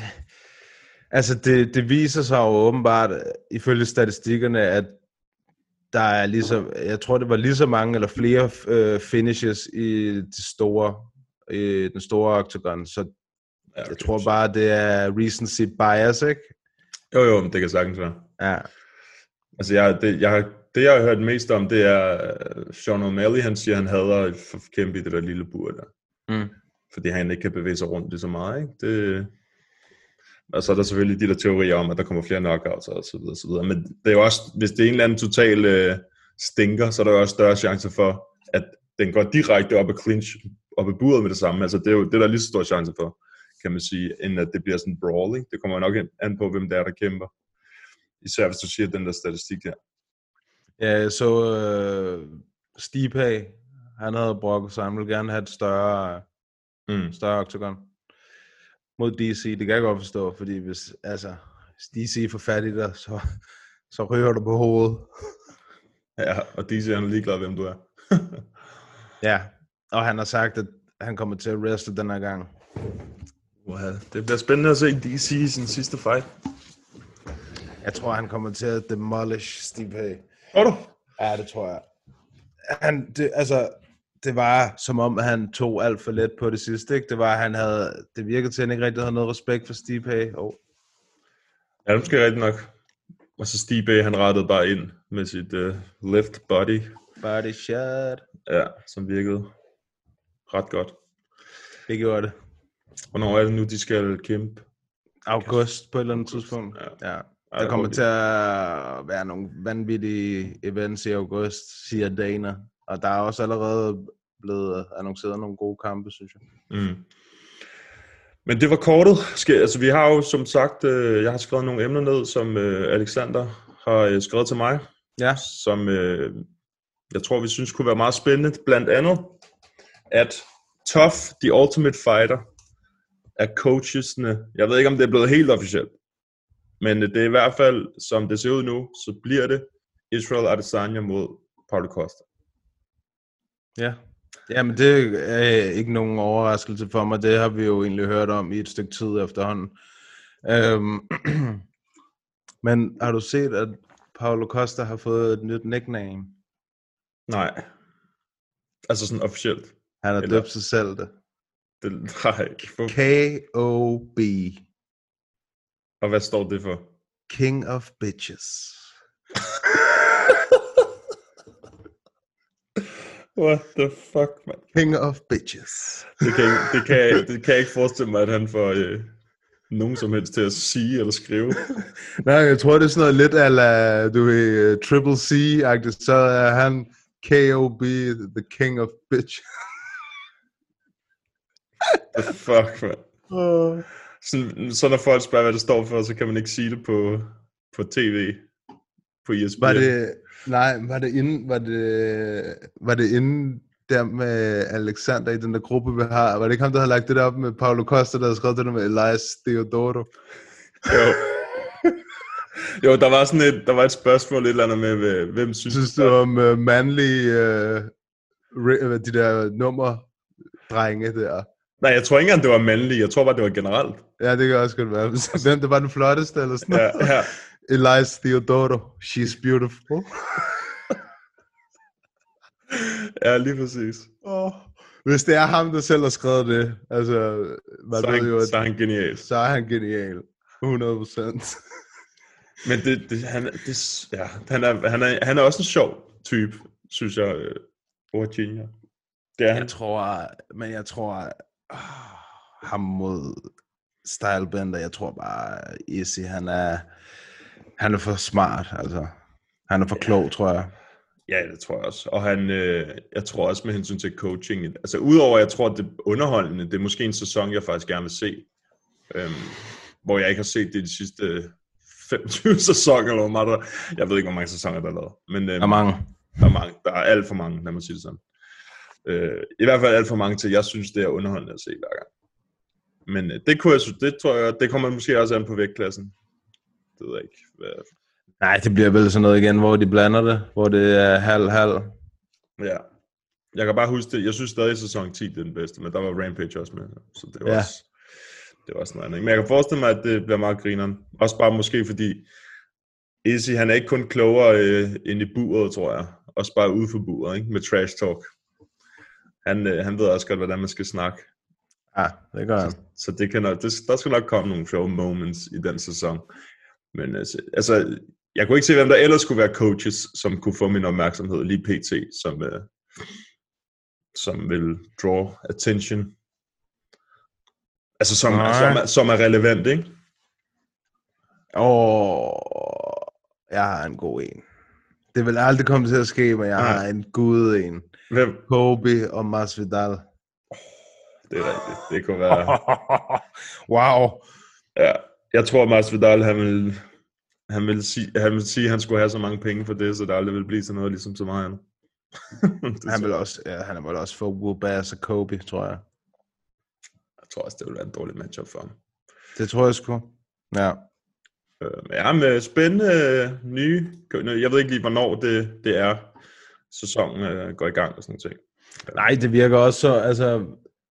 altså det, det viser sig jo åbenbart, øh, ifølge statistikkerne, at der er lige så, jeg tror det var lige så mange eller flere øh, finishes i det store, i den store octagon, så
Ja,
jeg tror bare, det er recency bias, ikke?
Jo, jo, men det kan sagtens være.
Ja,
Altså, jeg, det, jeg, det, jeg har hørt mest om, det er uh, Sean O'Malley, han siger, han hader kæmpe i det der lille bur der.
Mm.
Fordi han ikke kan bevæge sig rundt lige så meget, ikke? Det, og så er der selvfølgelig de der teorier om, at der kommer flere knockouts og så videre, så videre. Men det er jo også, hvis det er en eller anden total uh, stinker, så er der jo også større chance for, at den går direkte op i clinch, op i buret med det samme. Altså, det er jo det er der lige så stor chance for. Kan man sige, end at det bliver sådan en brawl. Ikke? Det kommer nok an- på, hvem det er, der kæmper. Især hvis du siger den der statistik der.
Ja, så øh, Stipe, han havde brokket sig, han ville gerne have et større,
Mm.
større octagon mod DC. Det kan jeg godt forstå, fordi hvis, altså, hvis DC får fat i dig, så, så ryger du på hovedet.
Ja, og DC han er ligeglad, hvem du er.
Ja, og han har sagt, at han kommer til at wrestle den her gang.
Wow. Det bliver spændende at se DC i sin sidste fight.
Jeg tror, han kommer til at demolish Stipe.
Tror du?
Ja, det tror jeg. Han, det, altså, det var som om, han tog alt for let på det sidste. Ikke? Det var, han havde, det virkede til, at han ikke rigtig havde noget respekt for Stipe. Oh.
Ja, det måske rigtigt nok. Og så Steve han rettede bare ind med sit uh, left body,
Body shot.
ja, som virkede ret godt.
Det gjorde det.
Hvornår er det nu, de skal kæmpe?
August på et eller andet tidspunkt.
Ja.
Ja. Der kommer til at være nogle vanvittige events i august, siger Dana. Og der er også allerede blevet annonceret nogle gode kampe, synes jeg.
Mm. Men det var kortet. Altså, vi har jo som sagt, øh, jeg har skrevet nogle emner ned, som øh, Alexander har øh, skrevet til mig,
Ja.
som øh, jeg tror, vi synes kunne være meget spændende. Blandt andet, at Tough, The Ultimate Fighter, er coachesne. Jeg ved ikke, om det er blevet helt officielt, men det er i hvert fald, som det ser ud nu, så bliver det Israel Adesanya mod Paulo Costa.
Ja. Jamen, det er ikke nogen overraskelse for mig. Det har vi jo egentlig hørt om i et stykke tid efterhånden. Øhm, men har du set, at Paulo Costa har fået et nyt nickname?
Nej. Altså sådan officielt.
Han har døbt sig selv det.
Det ikke. Hvor-
K.O.B.
Og hvad står det for?
King of Bitches.
What the fuck, man?
King of Bitches.
Det kan, jeg, det, kan det kan jeg ikke forestille mig, at han får øh, nogen som helst til at sige eller skrive.
Nej, jeg tror, det er sådan noget lidt ala, du ved, uh, Triple C-agtigt, så er han K.O.B. The King of Bitch.
The fuck, man. Sådan, så når folk spørger, hvad det står for, så kan man ikke sige det på, på tv. På ESPN.
Var det, nej, var det inden, var det, var det inden der med Alexander i den der gruppe, vi har? Var det ikke ham, der havde lagt det der op med Paulo Costa, der havde skrevet det der med Elias Theodoro?
Jo. jo, der var sådan et, der var et spørgsmål, et eller andet med, hvem synes,
Synes du om uh, mandlige, uh, re, de der nummer drenge der?
Nej, jeg tror ikke engang, det var mandligt. Jeg tror bare, det var generelt.
Ja, det kan også godt være. Hvem det var den flotteste eller sådan
Ja,
noget?
ja.
Elias Theodoro. She's beautiful.
ja lige præcis.
Oh. Hvis det er ham, der selv har skrevet det, altså, man
Så er
ved
han,
jo, at,
så er han genial.
så er han genial. 100 procent.
Men det, det, han, det, ja, han, er, han, er, han er også en sjov type, synes jeg, øh, Virginia. Det er han.
Jeg tror, men jeg tror, ham mod Stylebender, jeg tror bare, Easy, han er, han er for smart, altså. Han er for klog, tror jeg.
Ja, det tror jeg også. Og han, øh, jeg tror også med hensyn til coaching, altså udover, jeg tror, at det er underholdende, det er måske en sæson, jeg faktisk gerne vil se, øhm, hvor jeg ikke har set det de sidste 25 sæsoner, eller hvor meget der, jeg ved ikke, hvor mange sæsoner der er lavet. Men, øhm,
Der er mange.
Der er, mange. der er alt for mange, lad mig sige det sådan. Øh, I hvert fald alt for mange til, jeg synes, det er underholdende at se hver gang. Men øh, det, kunne jeg, synes- det tror jeg, det kommer måske også an på vægtklassen. Det ved jeg ikke. Hvad,
Nej, det bliver vel sådan noget igen, hvor de blander det, hvor det er halv-halv.
Ja. Jeg kan bare huske det. Jeg synes stadig, at sæson 10 det er den bedste, men der var Rampage også med. Så det var,
Ja.
ja. også, det var også noget andet. Men jeg kan forestille mig, at det bliver meget grineren. Også bare måske fordi Izzy, han er ikke kun klogere øh, end i buret, tror jeg. Også bare ude for buret, ikke? med trash talk. Han, øh, han ved også godt, hvordan man skal snakke.
Ja, det gør han.
Så det kan nok, det, der skal nok komme nogle sjove moments i den sæson. Men altså, altså, jeg kunne ikke se, hvem der ellers skulle være coaches, som kunne få min opmærksomhed lige pt, som, øh, som vil draw attention. Altså, som,
Nej.
som, er, som er relevant, ikke?
Åh, jeg har en god en. Det vil aldrig komme til at ske, men jeg
Nej.
har en god en.
Hvem?
Kobe og Masvidal.
Det er rigtigt. Det kunne være...
wow.
Ja, jeg tror, Masvidal, han vil, han vil, sige, han vil sige, at han skulle have så mange penge for det, så der aldrig vil blive sådan noget, ligesom så meget andet. Det
Han vil også, ja, han vil også få Wubas og Kobe, tror jeg.
jeg tror også, det vil være en dårlig matchup for ham.
Det tror jeg sgu. Ja.
Øh, Ja, med spændende øh, nye... Jeg ved ikke lige, hvornår det, det er, sæsonen øh, går i gang og sådan noget.
Nej, det virker også så, altså,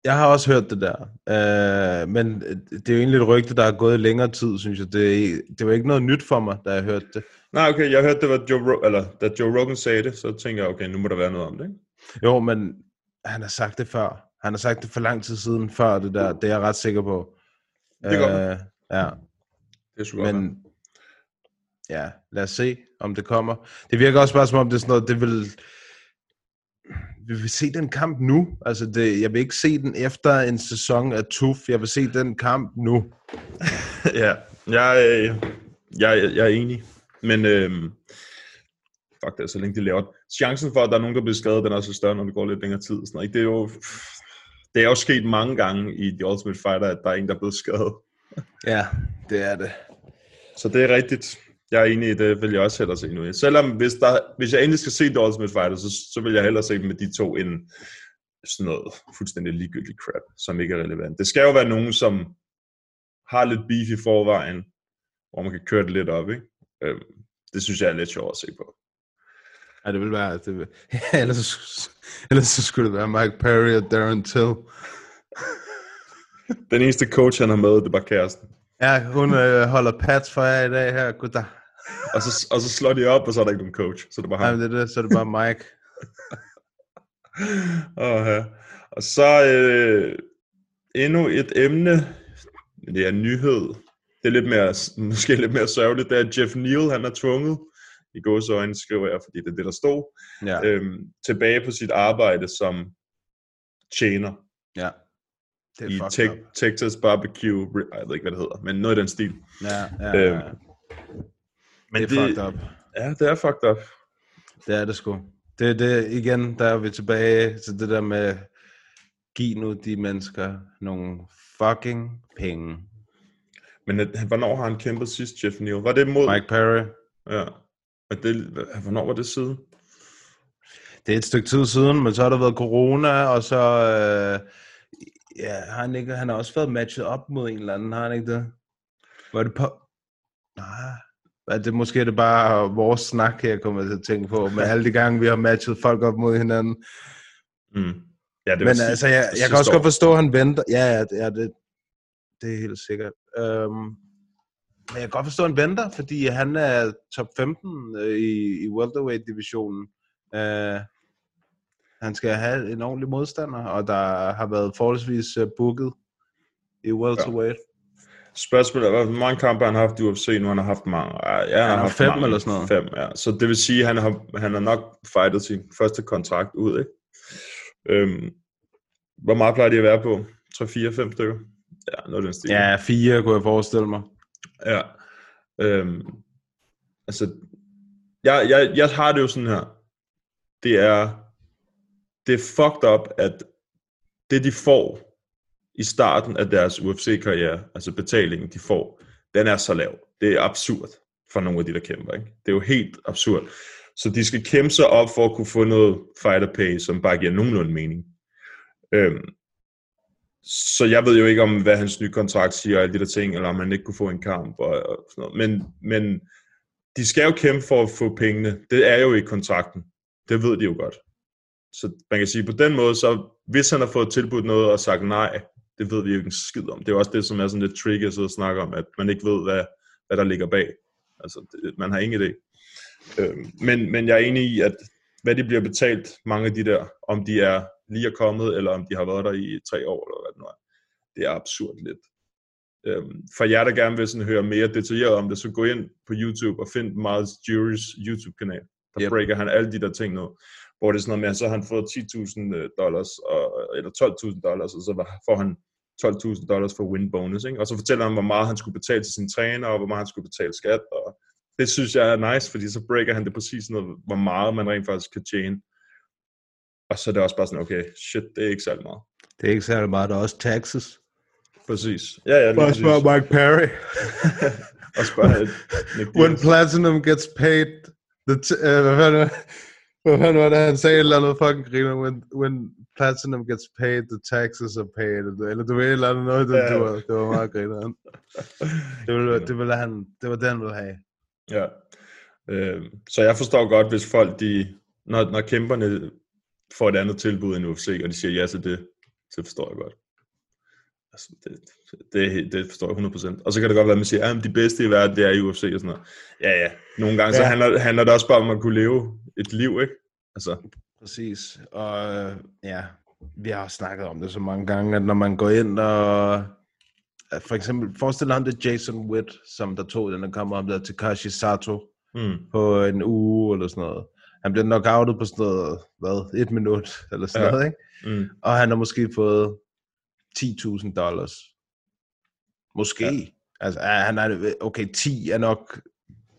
jeg har også hørt det der, øh, men det er jo egentlig et rygte, der er gået længere tid, synes jeg. Det, det var ikke noget nyt for mig, da jeg hørte det.
Nej, okay, jeg hørte, det var Joe, Ro- eller, da Joe Rogan sagde det, så tænker jeg, okay, nu må der være noget om det, ikke?
Jo, men han har sagt det før. Han har sagt det for lang tid siden før det der. Det er jeg ret sikker på.
Det være.
Øh, ja,
Det godt være.
men ja, lad os se, om det kommer. Det virker også bare som om, det er sådan noget, det vil... Vi vil se den kamp nu. Altså, det, jeg vil ikke se den efter en sæson af TUF. Jeg vil se den kamp nu.
ja, jeg, øh, jeg, jeg er enig. Men øhm, fuck det, er så længe de laver det. Chancen for, at der er nogen, der bliver skadet, den er også større, når det går lidt længere tid. Sådan, noget, ikke? Det er jo det er jo sket mange gange i The Ultimate Fighter, at der er en, der er blevet skadet.
Ja, det er det.
Så det er rigtigt. Jeg er enig i det, vil jeg også hellere se nu. Selvom hvis, der, hvis jeg endelig skal se The Ultimate Fighter, så, så vil jeg hellere se dem med de to end sådan noget fuldstændig ligegyldigt crap, som ikke er relevant. Det skal jo være nogen, som har lidt beef i forvejen, hvor man kan køre det lidt op, ikke? Øhm, det synes jeg er lidt sjovt at se på.
Ja, det vil være... Det vil, ja, ellers, så- ellers så skulle det være Mike Perry og Darren Till.
Den eneste coach, han har med, det er bare kæresten.
Ja, hun øh, holder pads for jer i dag her. Goddag.
Og så, og så slår de op, og så er der ikke nogen coach. Så er det bare
Ja,
ham.
det er det, så er det bare Mike.
Ja. og så øh, endnu et emne, det er nyhed. Det er lidt mere, måske lidt mere sørgeligt, det er, Jeff Neal, han er tvunget, i gåsøjne skriver jeg, fordi det er det, der stod,
Ja,
øhm, tilbage på sit arbejde som tjener
ja. Det
i
up.
te- Texas Barbecue, jeg ved ikke, hvad det hedder, men noget i den stil.
Ja, ja,
Øhm,
ja.
Men
det er fucked up.
Ja, det er fucked up.
Det er det sgu. Det er det, igen, der er vi tilbage til det der med, giv nu de mennesker nogle fucking penge.
Men at, hvornår har han kæmpet sidst, Jeff Neal? Var det mod...
Mike Perry,
Ja. Og det, hvornår var det siden?
det er et stykke tid siden, men så har der været corona, og så, øh, ja, har han, ikke, han har også været matchet op mod en eller anden, har han ikke det? Var det på... Nej, er det måske er det bare vores snak her, kommer til at tænke på, med alle de gange, vi har matchet folk op mod hinanden.
Mm. Ja, det
Men
si-
altså, jeg, jeg kan også godt forstå, at han venter. Ja, ja, det, ja det, det er helt sikkert. Um, men jeg kan godt forstå, at han venter, fordi han er top 15 øh, i, i welterweight-divisionen. Uh, han skal have en ordentlig modstander, og der har været forholdsvis uh, booket i welterweight.
Spørgsmålet er, hvor mange kampe han har haft i UFC nu? Han har haft mange. Ja, han,
har
haft
fem
mange.
eller sådan noget.
Fem, ja. Så det vil sige, at han har, han har nok fightet sin første kontrakt ud, ikke? Øhm, hvor meget plejer de at være på? 3, 4, 5 stykker? Ja, noget den stil.
Ja, fire kunne jeg forestille mig.
Ja. Øhm, altså, jeg, jeg, jeg har det jo sådan her. Det er, det er fucked up, at det de får i starten af deres UFC-karriere, altså betalingen de får, den er så lav. Det er absurd for nogle af de, der kæmper. Ikke? Det er jo helt absurd. Så de skal kæmpe sig op for at kunne få noget fighter pay, som bare giver nogenlunde mening. Øhm, så jeg ved jo ikke om, hvad hans nye kontrakt siger, og alle de der ting, eller om han ikke kunne få en kamp og, og sådan noget. Men, men de skal jo kæmpe for at få pengene. Det er jo i kontrakten. Det ved de jo godt. Så man kan sige, på den måde, så hvis han har fået tilbudt noget og sagt nej, det ved vi jo ikke en skid om. Det er også det, som er sådan lidt tricky at sidde og snakke om, at man ikke ved, hvad, hvad der ligger bag. Altså, det, man har ingen idé. Øh, men, men jeg er enig i, at hvad de bliver betalt, mange af de der, om de er lige er kommet, eller om de har været der i tre år, eller hvad det nu er, det er absurd lidt. Øhm, for jer, der gerne vil sådan høre mere detaljeret om det, så gå ind på YouTube og find Miles Jury's YouTube-kanal. Der
yep.
breaker han alle de der ting ned. Hvor det er sådan noget med, at så har han fået 10.000 dollars, og, eller 12.000 dollars, og så får han 12.000 dollars for win bonus. Ikke? Og så fortæller han, hvor meget han skulle betale til sin træner, og hvor meget han skulle betale skat. Og det synes jeg er nice, fordi så breaker han det præcis noget, hvor meget man rent faktisk kan tjene. Og så er det også bare sådan, okay, shit, det er ikke særlig meget.
Det er ikke særlig meget, der er også taxes.
Præcis. Ja, ja,
Bare spørg Mike Perry.
Og spørg Nick
When. Platinum gets paid, the t- uh, hvad fanden var- det, han sagde et eller andet fucking griner, when, when Platinum gets paid, the taxes are paid, eller, eller du ved, et eller andet noget, det,
Ja.
det, var, det var meget grineren. Det ville, det ville han, det var det, han ville have.
Ja. Øh, så jeg forstår godt, hvis folk, de, når, når kæmperne får et andet tilbud end UFC, og de siger ja til det, så forstår jeg godt. Altså, det, det, det forstår jeg 100%. Og så kan det godt være, at man siger, at de bedste i verden, det er i UFC og sådan noget. Ja, ja. Nogle gange ja. så handler, handler det også bare om at kunne leve et liv, ikke? Altså,
Præcis. Og øh, ja, vi har snakket om det så mange gange, at når man går ind og... at For eksempel, forestil dig ham det Jason Witt, som der tog den, der kommer om der Takashi Sato
mm,
på en uge eller sådan noget. Han bliver knockoutet på sådan noget, hvad, et minut eller sådan
Ja.
noget, ikke?
mm,
Og han har måske fået 10.000 dollars. Måske. Ja. Altså, han er, okay, 10 er nok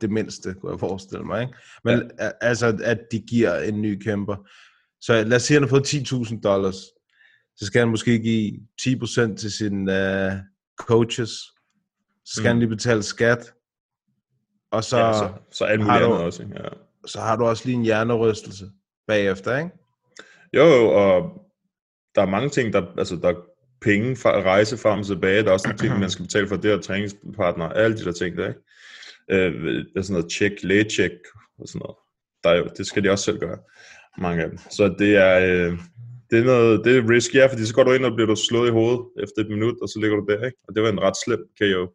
det mindste, kunne jeg forestille mig, ikke? Men ja. altså, at de giver en ny kæmper. Så lad os sige, at han har fået 10.000 dollars. Så skal han måske give 10% til sine uh, coaches. Så skal mm. han lige betale skat. Og så,
ja, så, så alt muligt andet også, ikke? Ja.
så har du også lige en hjernerystelse bagefter, ikke?
Jo, og der er mange ting, der, altså der er penge fra at rejse frem og tilbage, der er også nogle ting, man skal betale for det, og træningspartner, alle de der ting der, ikke? Øh, der er sådan noget check, lægecheck og sådan noget. Der er jo, det skal de også selv gøre, mange af dem. Så det er, øh, det er noget, det er risky, ja, fordi så går du ind og bliver du slået i hovedet efter et minut, og så ligger du der, ikke? Og det var en ret slem KO.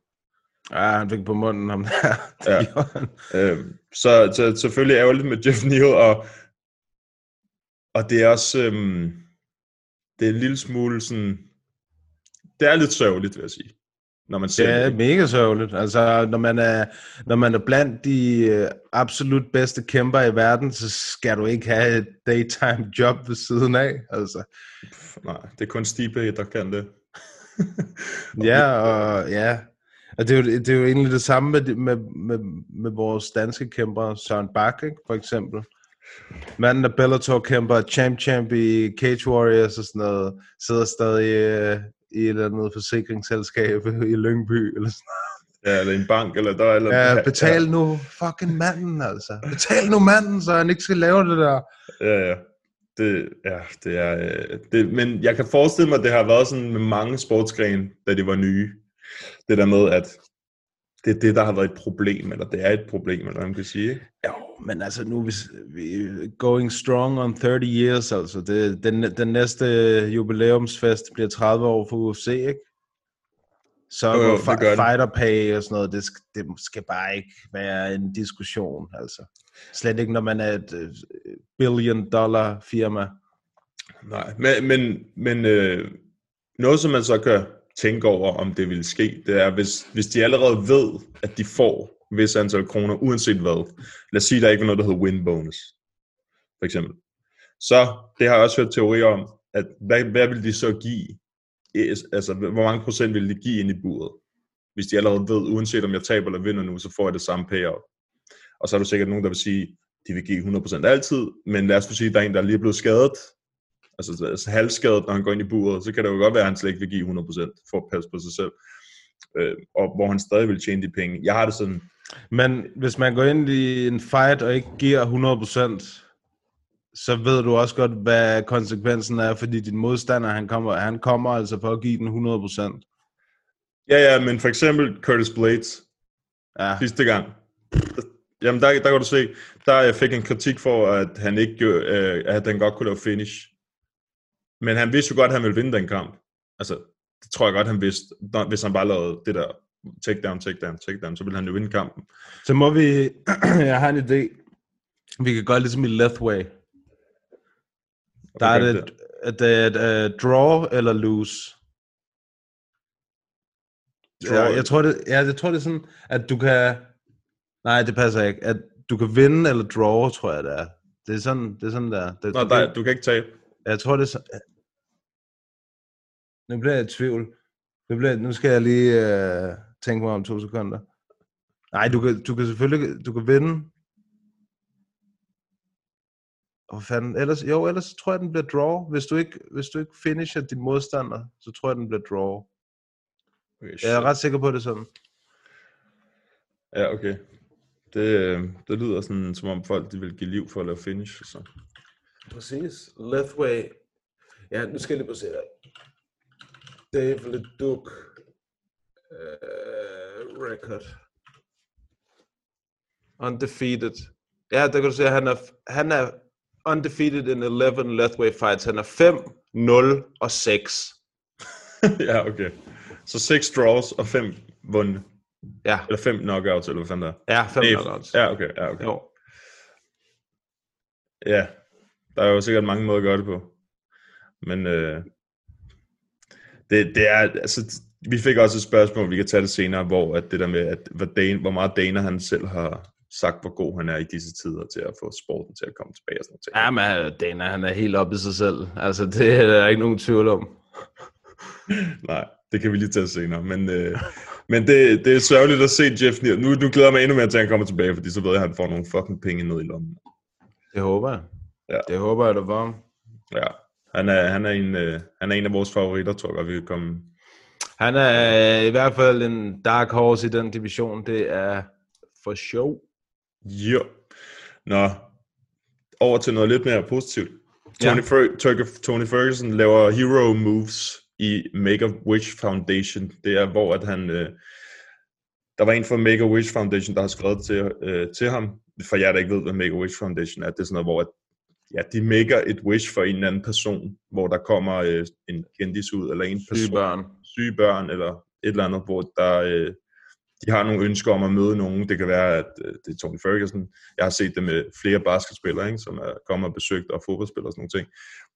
Ja, han fik på munden ham der.
Ja. Øh, så, så selvfølgelig ærgerligt med Jeff Neal, og, og det er også, øhm, det er en lille smule sådan, det er lidt sørgeligt, vil jeg sige, når man ser
Det er mega sørgeligt. Altså, når man er, når man er blandt de øh, absolut bedste kæmper i verden, så skal du ikke have et daytime job ved siden af. Altså.
Pff, Nej, det er kun Stipe, der kan det.
Ja, og ja. Og det er, jo, det er jo egentlig det samme med, med, med, med vores danske kæmper, Søren Bak, ikke, for eksempel. Manden, der Bellator-kæmper, champ-champ i Cage Warriors og sådan noget, sidder stadig øh, i et eller andet forsikringsselskab i Lyngby, eller sådan
Ja, eller en bank, eller der er eller
Ja, betal nu fucking manden, altså. Betal nu manden, så han ikke skal lave det der.
Ja, ja. Det, ja, det er... øh, Det, men jeg kan forestille mig, at det har været sådan med mange sportsgrene, da de var nye. Det der med, at det er det, der har været et problem, eller det er et problem, eller hvad man kan sige. ikke?
Jo, men altså nu er vi, going strong on 30 years, altså. Det, den, den næste jubilæumsfest bliver 30 år for UFC, ikke? Så
Jo, jo,
jo,
det gør
fighter pay og sådan noget, det, sk- det skal bare ikke være en diskussion, altså. Slet ikke, når man er et øh, billion dollar firma.
Nej, men, men, men øh, noget, som man så kan tænke over, om det vil ske, det er, hvis, hvis de allerede ved, at de får vis antal kroner, uanset hvad. Lad os sige, at der ikke er noget, der hedder win bonus, for eksempel. Så det har jeg også hørt teorier om, at hvad, hvad vil de så give? Altså, hvor mange procent vil de give ind i buret? Hvis de allerede ved, uanset om jeg taber eller vinder nu, så får jeg det samme payout. Og så er der sikkert nogen, der vil sige, de vil give 100% altid, men lad os sige, at der er en, der er lige blevet skadet, altså, altså halvskadet, når han går ind i buret, så kan det jo godt være, at han slet ikke vil give 100% for at passe på sig selv. Øh, og hvor han stadig vil tjene de penge. Jeg har det sådan,
Men hvis man går ind i en fight og ikke giver 100%, så ved du også godt, hvad konsekvensen er, fordi din modstander, han kommer, han kommer altså for at give den 100%.
ja ja, men for eksempel Curtis Blades,
Ja,
sidste gang, jamen der, der kan du se, der jeg fik en kritik for, at han ikke øh, at han godt kunne lave finish. Men han vidste jo godt, at han ville vinde den kamp. Altså, det tror jeg godt, han vidste, når, hvis han bare lavede det der takedown, takedown, takedown, så ville han jo vinde kampen.
så må vi, jeg har en idé. Vi kan gøre ligesom i Lethway. Der er det, et, et, et, et draw eller lose.
Draw.
Ja, jeg tror det, ja, jeg tror det er sådan, at du kan, nej, det passer ikke, at du kan vinde eller draw, tror jeg det er. Det er sådan, det er sådan der. Det,
Nå,
du,
der,
kan,
du kan ikke tabe.
jeg tror det er sådan, nu bliver jeg i tvivl. Nu, bliver, nu skal jeg lige øh, tænke mig om to sekunder. Nej, du kan, du kan selvfølgelig, du kan vinde. Hvor fanden? Ellers, jo, ellers tror jeg, den bliver draw. Hvis du ikke, hvis du ikke finisher din modstander, så tror jeg, den bliver draw.
Okay,
Jeg er ret sikker på det sådan.
Ja, okay. Det, øh, det lyder sådan, som om folk de vil give liv for at lave finish. Så.
Præcis. Lethway. Ja, nu skal jeg lige at se dig. Dave LeDuc. Uh, record. Undefeated. Ja, der kan du se, at han er, han er undefeated in 11 Lethway fights. Han er 5, 0 og 6.
ja, okay. Så 6 draws og 5 vundne.
Ja,
Eller 5 knockouts, eller hvad fanden der er.
ja 5
Dave.
knockouts.
Ja, okay. Ja, okay.
Jo.
Ja, der er jo sikkert mange måder at gøre det på. Men øh, det, det er, altså, vi fik også et spørgsmål, vi kan tage det senere, hvor at det der med, at, hvor, Dan, hvor meget Dana han selv har sagt, hvor god han er i disse tider til at få sporten til at komme tilbage og sådan noget.
Ja, men Dana, han er helt oppe i sig selv. Altså, det er der ikke nogen tvivl om.
Nej, det kan vi lige tage senere. Men, øh, men det, det er sørgeligt at se Jeff Neal. Nu, nu glæder jeg mig endnu mere til, at han kommer tilbage, fordi så ved jeg, at han får nogle fucking penge ned i lommen.
Det håber jeg.
Ja.
Det håber jeg, du var.
Ja, han er, han er, en, øh, han er en af vores favoritter, tror jeg, vi kan komme.
Han er øh, i hvert fald en dark horse i den division. Det er for show.
Jo. Nå, over til noget lidt mere positivt.
Ja.
Tony, Fer- Turk- Tony Ferguson laver hero moves i Make-A-Wish Foundation. Det er, hvor at han... Øh, der var en fra Make-A-Wish Foundation, der har skrevet til, øh, til ham. For jer, der ikke ved, hvad Make-A-Wish Foundation er, det er sådan noget, hvor at, ja, de maker et wish for en eller anden person, hvor der kommer øh, en kendis ud, eller en person,
Syge børn.
syge børn, eller et eller andet, hvor der, øh, de har nogle ønsker om at møde nogen. Det kan være, at øh, det er Tony Ferguson. Jeg har set det med flere basketspillere, ikke, som er kommet og besøgt, og fodboldspillere og sådan nogle ting.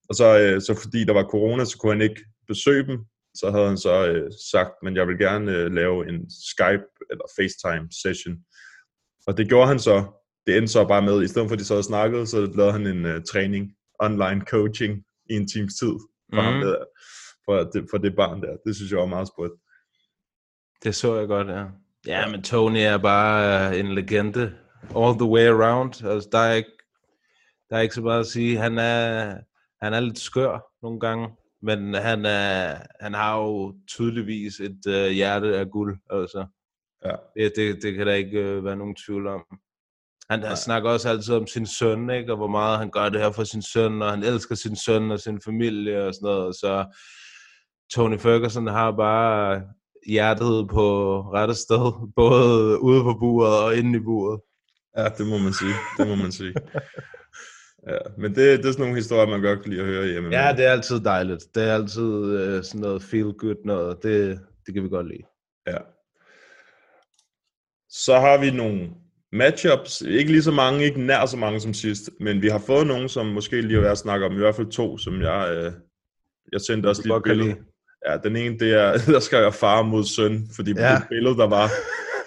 Og så, øh, så fordi der var corona, så kunne han ikke besøge dem. Så havde han så øh, sagt, men jeg vil gerne øh, lave en Skype eller FaceTime session. Og det gjorde han så. Det endte så bare med, i stedet for at de så havde snakket, så lavede han en uh, træning, online coaching i en times tid for, mm. ham
Mhm.
der, for, det, for det barn der. Det synes jeg var meget sprødt.
Det så jeg godt, ja. Ja, men Tony er bare øh, en legende. All the way around. Altså, der er ikke, der er ikke så meget at sige. Han er, han er lidt skør nogle gange, men han, er, han har jo tydeligvis et øh, hjerte af guld. Altså.
Ja.
Det, det, det kan der ikke øh, være nogen tvivl om. Han, han snakker også altid om sin søn, ikke? og hvor meget han gør det her for sin søn, og han elsker sin søn og sin familie og sådan noget. Så Tony Ferguson har bare hjertet på rette sted, både ude på buret og inde i buret.
Ja, det må man sige. Det må man sige. Ja, men det, det er sådan nogle historier, man godt kan lide at høre hjemme.
Ja, det er altid dejligt. Det er altid øh, sådan noget feel good noget. Det, det kan vi godt lide.
Ja. Så har vi nogle matchups. Ikke lige så mange, ikke nær så mange som sidst, men vi har fået nogle, som måske lige er værd at snakke om. I hvert fald to, som jeg, øh, jeg sendte også lige et billede. Ja, den ene, det er, der skal jeg far mod søn, fordi
Ja.
det billede, der var,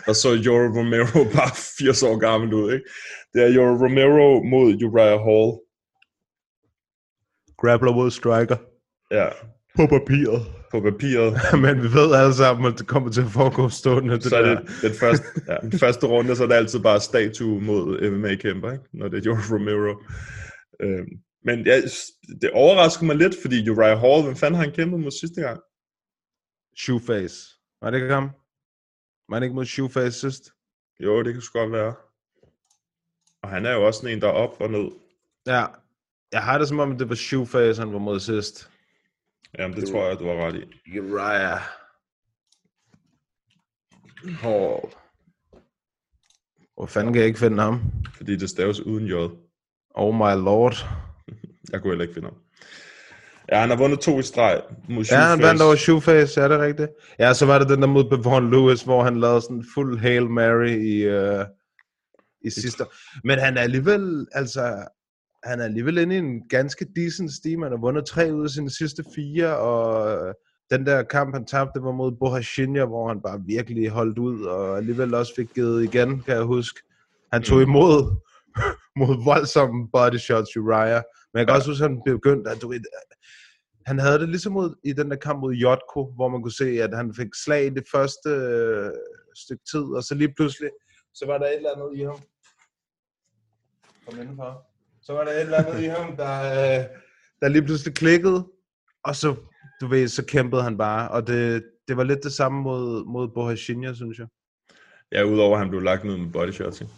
der så Joro Romero bare 80 år gammel ud, ikke? Det er Joro Romero mod Uriah Hall.
Grappler mod striker.
Ja,
På papiret.
på papiret.
Men vi ved alle sammen, at det kommer til at foregå stående. Det
så er
der.
det den første, ja, den første runde, så er det altid bare statue mod MMA-kæmper, ikke? når det er Joro Romero. Øhm, men ja, det overrasker mig lidt, fordi Uriah Hall, hvem fanden har han kæmpet mod sidste gang?
Shoeface. Var det ikke ham? Var det ikke mod Shoeface sidst?
Jo, det kan sgu godt være. Og han er jo også sådan en, der er op og ned.
Ja. Jeg har det som om, det var Shoeface, han var mod sidst.
Jamen, det tror jeg, du har ret i.
Uriah Hall. Hvor fanden kan jeg ikke finde ham?
Fordi det staves uden J.
Oh my lord.
Jeg kunne heller ikke finde ham. Ja, han har vundet to i streg mod
Ja, han
Shoeface.
vandt over Shoeface, er det rigtigt? Ja, så var det den der mod Bevon Lewis, hvor han lavede sådan en fuld Hail Mary i, uh, i sidste. Men han er alligevel, altså, han er alligevel inde i en ganske decent steam. Han har vundet tre ud af sine sidste fire, og øh, den der kamp, han tabte, var mod Bohashinya, hvor han bare virkelig holdt ud, og alligevel også fik givet igen, kan jeg huske. Han tog imod mod voldsomme body shots, Uriah. Men jeg kan også huske, at han begyndte, at du ved, han havde det ligesom mod, i den der kamp mod Jotko, hvor man kunne se, at han fik slag i det første øh, stykke tid, og så lige pludselig, så var der et eller andet i ham. Kom indenfor. Så var der et eller andet i ham, der, øh, der lige pludselig klikkede, og så, du ved, så kæmpede han bare, og det, det var lidt det samme mod, mod Bohashinia, synes jeg.
Ja, udover at han blev lagt ned med body shots, ikke?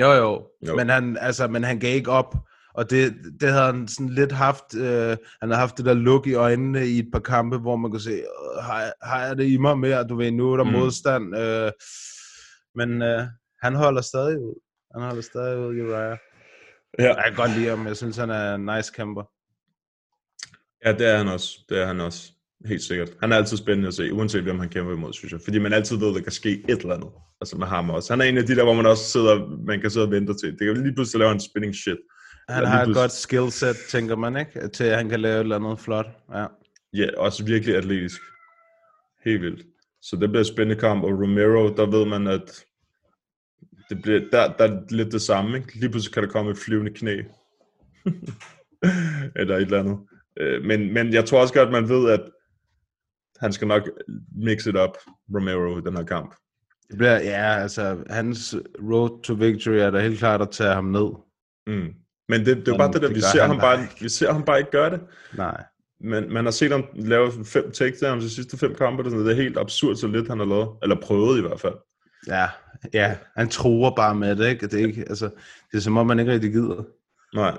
Jo, jo,
Jo.
Men, han, altså, men han gav ikke op, og det, det havde han sådan lidt haft, øh, han havde haft det der look i øjnene i et par kampe, hvor man kunne se, "Øh, har, har jeg det i mig mere, du ved, nu er der
mm.
modstand, øh, men øh, han holder stadig ud, han holder stadig ud, Uriah.
Ja.
Jeg kan godt lide ham, jeg synes, han er en nice kæmper.
Ja, det er han også. Det er han også. Helt sikkert. Han er altid spændende at se, uanset hvem han kæmper imod, synes jeg. Fordi man altid ved, at der kan ske et eller andet. Altså med ham også. Han er en af de der, hvor man også sidder, man kan sidde og vente til. Det kan lige pludselig lave en spinning shit.
Han har et godt skillset, tænker man, ikke? Til at han kan lave et eller andet flot. Ja.
Ja, også virkelig atletisk. Helt vildt. Så det bliver en spændende kamp, og Romero, der ved man, at det bliver, der, der er lidt det samme, ikke? Lige pludselig kan der komme et flyvende knæ. eller et eller andet. Øh, Men, men jeg tror også godt, man ved, at han skal nok mix it up, Romero, i den her kamp.
Det bliver, ja, altså, hans road to victory er da helt klart at tage ham ned.
Mm. Men det, det er
Men
bare det der,
det
vi ser, ham
bare
vi ser ham bare ikke gøre det.
Nej.
Men man har set ham lave fem takedowns de sidste fem kampe, det er helt absurd, så lidt han har lavet. Eller prøvet i hvert fald.
Ja, ja, han tror bare med det, ikke? Det er, ikke, altså, det er som om, man ikke rigtig gider.
Nej.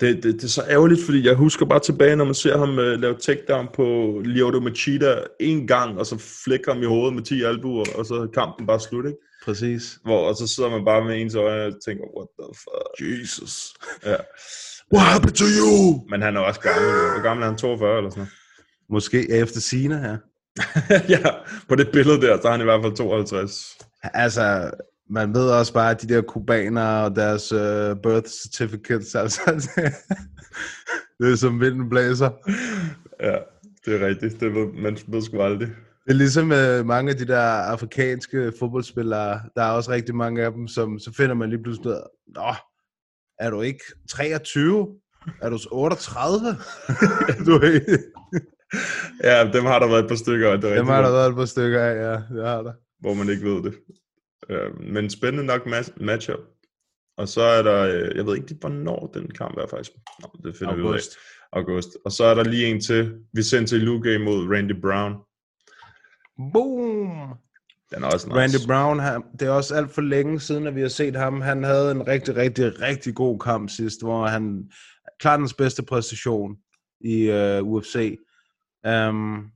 Det, det, det er så ærgerligt, fordi jeg husker bare tilbage, når man ser ham uh, lave takedown på Lyoto Machida en gang, og så flækker ham i hovedet med 10 albuer, og så er kampen bare slut, ikke?
Præcis.
Hvor, og så sidder man bare med ens øjne og tænker, what the fuck?
Jesus.
Ja.
What happened to you?
Men han er også gammel. Hvor gammel er han? 42 eller sådan noget?
Måske efter sine her.
ja, på det billede der, så er han i hvert fald 52.
Altså, man ved også bare, at de der kubanere og deres uh, birth certificates, altså, det er som vinden blæser.
Ja, det er rigtigt. Det ved, man ved sgu aldrig.
Det er ligesom uh, mange af de der afrikanske fodboldspillere, der er også rigtig mange af dem, som så finder man lige pludselig ud Nå, er du ikke 23? Er du 38? du ved,
Ja, dem har der været et par stykker. er
dem har der været et par stykker af, ja, det har der.
hvor man ikke ved det. Øh, men spændende nok ma- matchup. Og så er der, øh, jeg ved ikke hvornår den kamp er faktisk. Nå, det finder vi ud af.
August.
August. Og så er der lige en til. Vicente Luque mod Randy Brown.
Boom!
Den er også nice.
Randy Brown, han, det er også alt for længe siden, at vi har set ham. Han havde en rigtig, rigtig, rigtig god kamp sidst, hvor han klart hans bedste præstation i uh, UFC. Um,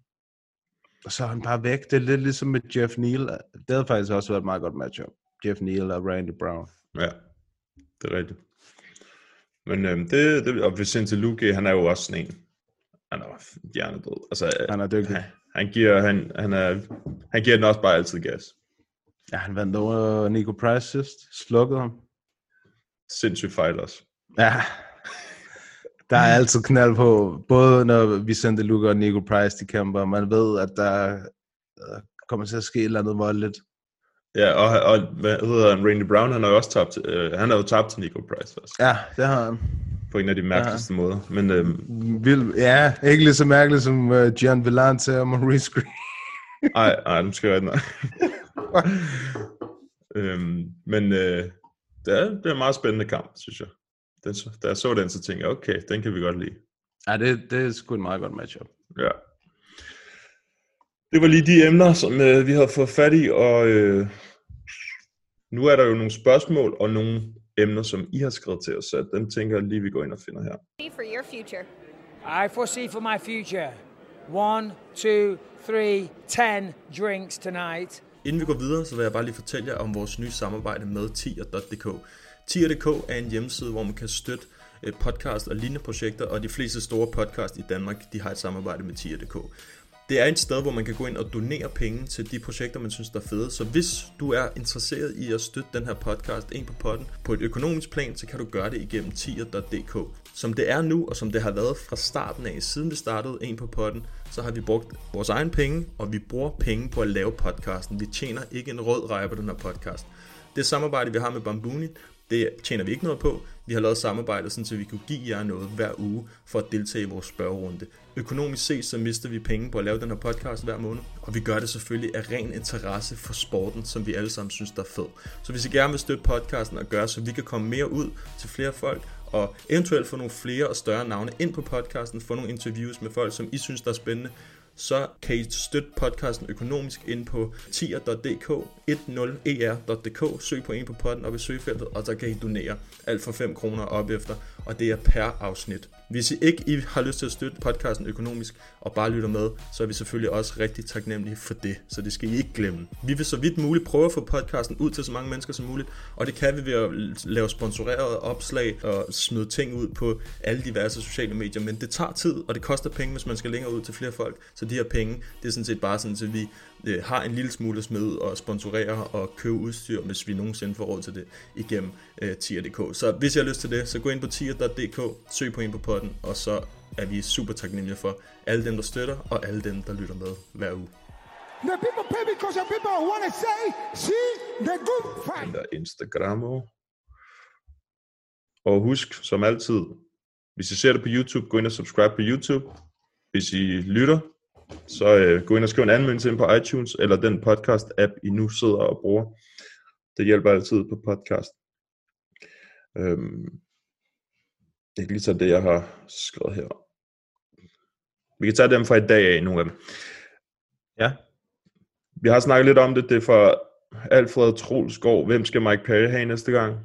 og så er han bare væk. Det er lidt ligesom med Jeff Neal. Det havde faktisk også været et meget godt matchup. Jeff Neal og Randy Brown.
Ja, det er rigtigt. Men øhm, det, det, og Vicente Luque, han er jo også sådan en. Han er hjernedød. Altså,
Han er dygtig.
han, han, giver, han, han, er, han giver den også bare altid gas.
Ja, han vandt over Nico Price sidst. Slukkede ham.
Sindssygt fight også.
Ja. Der er altid knald på, både når Vicente Luque og Nico Price de kæmper. Man ved, at der øh, kommer til at ske et eller andet voldeligt.
Ja, og, og hvad hedder han? Randy Brown, han har jo også tabt, øh, han har jo tabt til Nico Price også,
Ja, det har han.
på en af de mærkeligste ja. måder. Men øhm,
Vild, ja, ikke lige så mærkeligt som uh, Gian Villante og Maurice Green.
ej, ej, nu skal jeg nej. øhm, men øh, det, er, det er en meget spændende kamp, synes jeg. Den, så- da jeg så den, så tænkte jeg, okay, den kan vi godt lide.
Ja, det, det er sgu en meget godt matchup.
Ja. Det var lige de emner, som øh, vi havde fået fat i, og øh, nu er der jo nogle spørgsmål og nogle emner, som I har skrevet til os, så den tænker jeg lige, vi går ind og finder her.
for your future?
I foresee for my future one, two, three, ten drinks tonight.
Inden vi går videre, så vil jeg bare lige fortælle jer om vores nye samarbejde med tier.dk. Tier.dk er en hjemmeside, hvor man kan støtte øh, podcast og lignende projekter, og de fleste store podcast i Danmark, de har et samarbejde med tier.dk. Det er et sted, hvor man kan gå ind og donere penge til de projekter, man synes der er fede. Så hvis du er interesseret i at støtte den her podcast ind på potten på et økonomisk plan, så kan du gøre det igennem tier.dk. Som det er nu, og som det har været fra starten af, siden vi startede en på potten, så har vi brugt vores egen penge, og vi bruger penge på at lave podcasten. Vi tjener ikke en rød reje på den her podcast. Det samarbejde, vi har med Bambuni, det tjener vi ikke noget på. Vi har lavet samarbejde, sådan, så vi kunne give jer noget hver uge for at deltage i vores spørgerunde. Økonomisk set, så mister vi penge på at lave den her podcast hver måned, og vi gør det selvfølgelig af ren interesse for sporten, som vi alle sammen synes, der er fed. Så hvis I gerne vil støtte podcasten og gøre, så vi kan komme mere ud til flere folk, og eventuelt få nogle flere og større navne ind på podcasten, få nogle interviews med folk, som I synes, der er spændende, så kan I støtte podcasten økonomisk ind på tier.dk, 10er.dk, e søg på en på podden op i søgefeltet, og så kan I donere alt for 5 kroner op efter, og det er per afsnit. Hvis I ikke I har lyst til at støtte podcasten økonomisk og bare lytter med, så er vi selvfølgelig også rigtig taknemmelige for det, så det skal I ikke glemme. Vi vil så vidt muligt prøve at få podcasten ud til så mange mennesker som muligt, og det kan vi ved at lave sponsorerede opslag og smide ting ud på alle diverse sociale medier, men det tager tid, og det koster penge, hvis man skal længere ud til flere folk, så de her penge, det er sådan set bare sådan, at vi øh, har en lille smule smide og sponsorere og købe udstyr, hvis vi nogensinde får råd til det igennem øh, tier.dk. Så hvis I har lyst til det, så gå ind på tier.dk, søg på en på podden, og så er vi super taknemmelige for alle dem, der støtter, og alle dem, der lytter med hver uge.
The people pay because the people want to say, see the good fight.
Eller Instagramo. Og husk, som altid, hvis I ser det på YouTube, gå ind og subscribe på YouTube. Hvis I lytter, så øh, gå ind og skriv en anmeldelse ind på iTunes, eller den podcast-app, I nu sidder og bruger. Det hjælper altid på podcast. Øhm, jeg kan lige tage det, jeg har skrevet her. Vi kan tage dem fra i dag af, nogle af dem.
Ja.
Vi har snakket lidt om det. Det er fra Alfred Trolsgaard. Hvem skal Mike Perry have næste gang?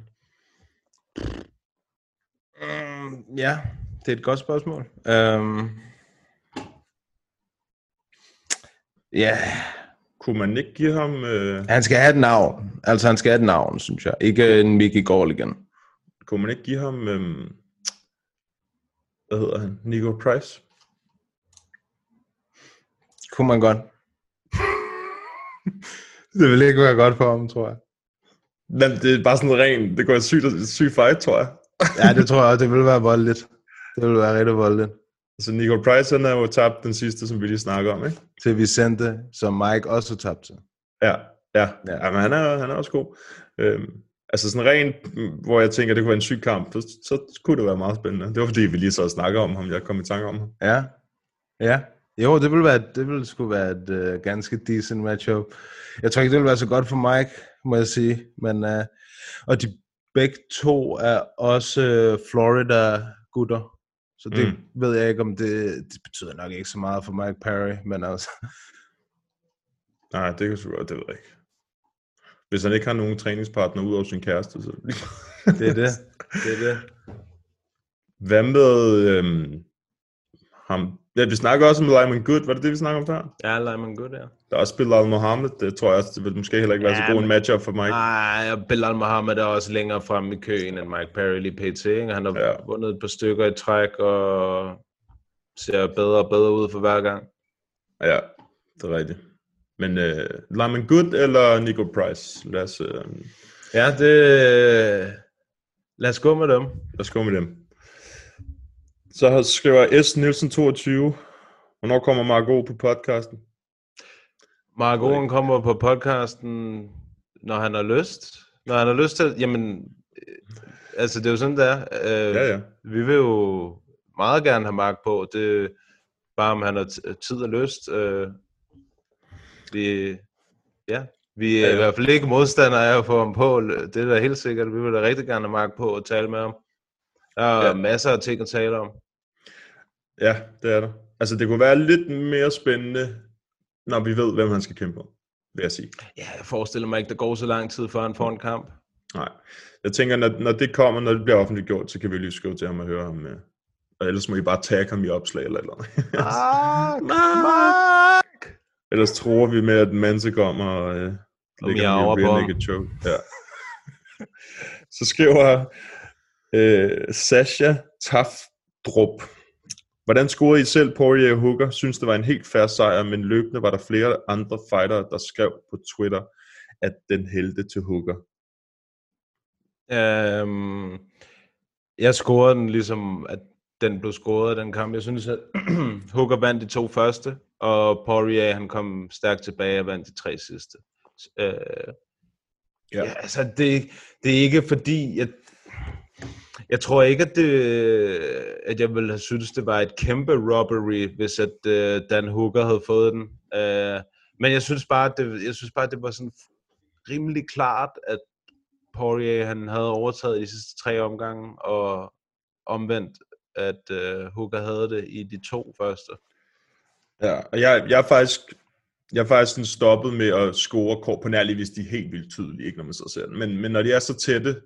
Mm, ja, det er et godt spørgsmål. Um, ja,
Kunne man ikke give ham... Øh,
han skal have et navn. Altså, han skal have et navn, synes jeg. Ikke en Mickey Gorligan.
kunne man ikke give ham... Øh, hvad hedder han? Nico Price?
Kunne man godt. det ville ikke være godt for ham, tror jeg.
Men det er bare sådan ren... Det går sygt, et sygt fight, tror jeg.
Ja, det tror jeg også. Det ville være voldeligt. Det ville være rigtig voldeligt.
Altså, Nico Price, han har jo tabt den sidste, som vi lige snakker om, ikke?
Til Vicente, som Mike også tabte til.
Ja, ja.
Ja.
ja. Jamen, han er, han er også god. Øhm, altså sådan rent, hvor jeg tænker, det kunne være en syg kamp, så, så kunne det være meget spændende. Det var fordi, vi lige så snakker om ham, jeg kom i tanke om ham.
Ja. Ja. Jo, det ville, være, det ville sgu være et uh, ganske decent matchup. Jeg tror ikke, det ville være så godt for Mike, må jeg sige. Men, uh, og de begge to er også uh, Florida-gutter. Så det
Mm.
ved jeg ikke, om det, det betyder nok ikke så meget for Mike Perry, men altså,
Nej, det kan godt, det ved jeg ikke. Hvis han ikke har nogen træningspartner ud over sin kæreste, så...
det er det. Det er det.
Hvad med øhm, ham? Ja, vi snakker også om Lyman Good, var det det, vi snakker om før?
Ja, Lyman Good, ja.
Der er også Bilal Mohammed, det tror jeg også, det vil måske heller ikke være
Ja,
så god en
men-
matchup for Mike.
Nej, og Bilal Mohammed er også længere frem i køen end Mike Perry lige pt. Ikke? Han har
Ja.
vundet et par stykker i træk og ser bedre og bedre ud for hver gang.
Ja, det er rigtigt. Men øh, Lyman Good eller Nico Price? Lad os, øh, lad
Ja, det... Lad os gå med dem.
os gå med dem. Så skriver S. Nielsen 22. Hvornår kommer Margot på podcasten?
Mark Owen kommer på podcasten, når han har lyst. Når han har lyst til... Jamen, øh, altså det er jo sådan, det er. Øh,
Ja, ja.
Vi vil jo meget gerne have Mark på. Det bare, om han har tid og lyst. Øh, vi, ja, vi er
Ja,
ja, i hvert fald ikke modstandere af at få ham på. Det er da helt sikkert. Vi vil da rigtig gerne have Mark på og tale med ham. Der er
ja.
masser af ting at tale om.
Ja, det er der. Altså, det kunne være lidt mere spændende, når vi ved, hvem han skal kæmpe om, vil jeg sige.
Ja, jeg forestiller mig ikke, der går så lang tid, før han får en kamp.
Nej. Jeg tænker, når, når det kommer, når det bliver offentliggjort, så kan vi lige skrive til ham og høre ham. Øh. Og ellers må I bare tagge ham i opslag eller eller andet.
Mark! Mark!
ellers tror vi med, at Manse kommer og øh,
Og
lægger ham i
på
rear choke. Ja. så skriver øh, Sasha Tafdrup. Hvordan scorede I selv Poirier og Hooker? Synes det var en helt færre sejr, men løbende var der flere andre fightere, der skrev på Twitter, at den hældte til Hooker.
Øhm, jeg scorede den ligesom, at den blev scoret den kamp. Jeg synes, at Hooker vandt de to første, og Poirier han kom stærkt tilbage og vandt de tre sidste. Øh,
Ja.
ja. altså det, det er ikke fordi, jeg, jeg tror ikke, at, det, at jeg ville have synes, det var et kæmpe robbery, hvis at uh, Dan Hooker havde fået den. Uh, men jeg synes bare, at det, jeg synes bare, at det var sådan rimelig klart, at Poirier han havde overtaget de sidste tre omgange, og omvendt, at uh, Hooker havde det i de to første.
Ja, og jeg, jeg er faktisk, jeg er faktisk sådan stoppet med at score kort på nærlig, hvis de er helt vildt tydelige, ikke når man så ser den. Men, men når de er så tætte,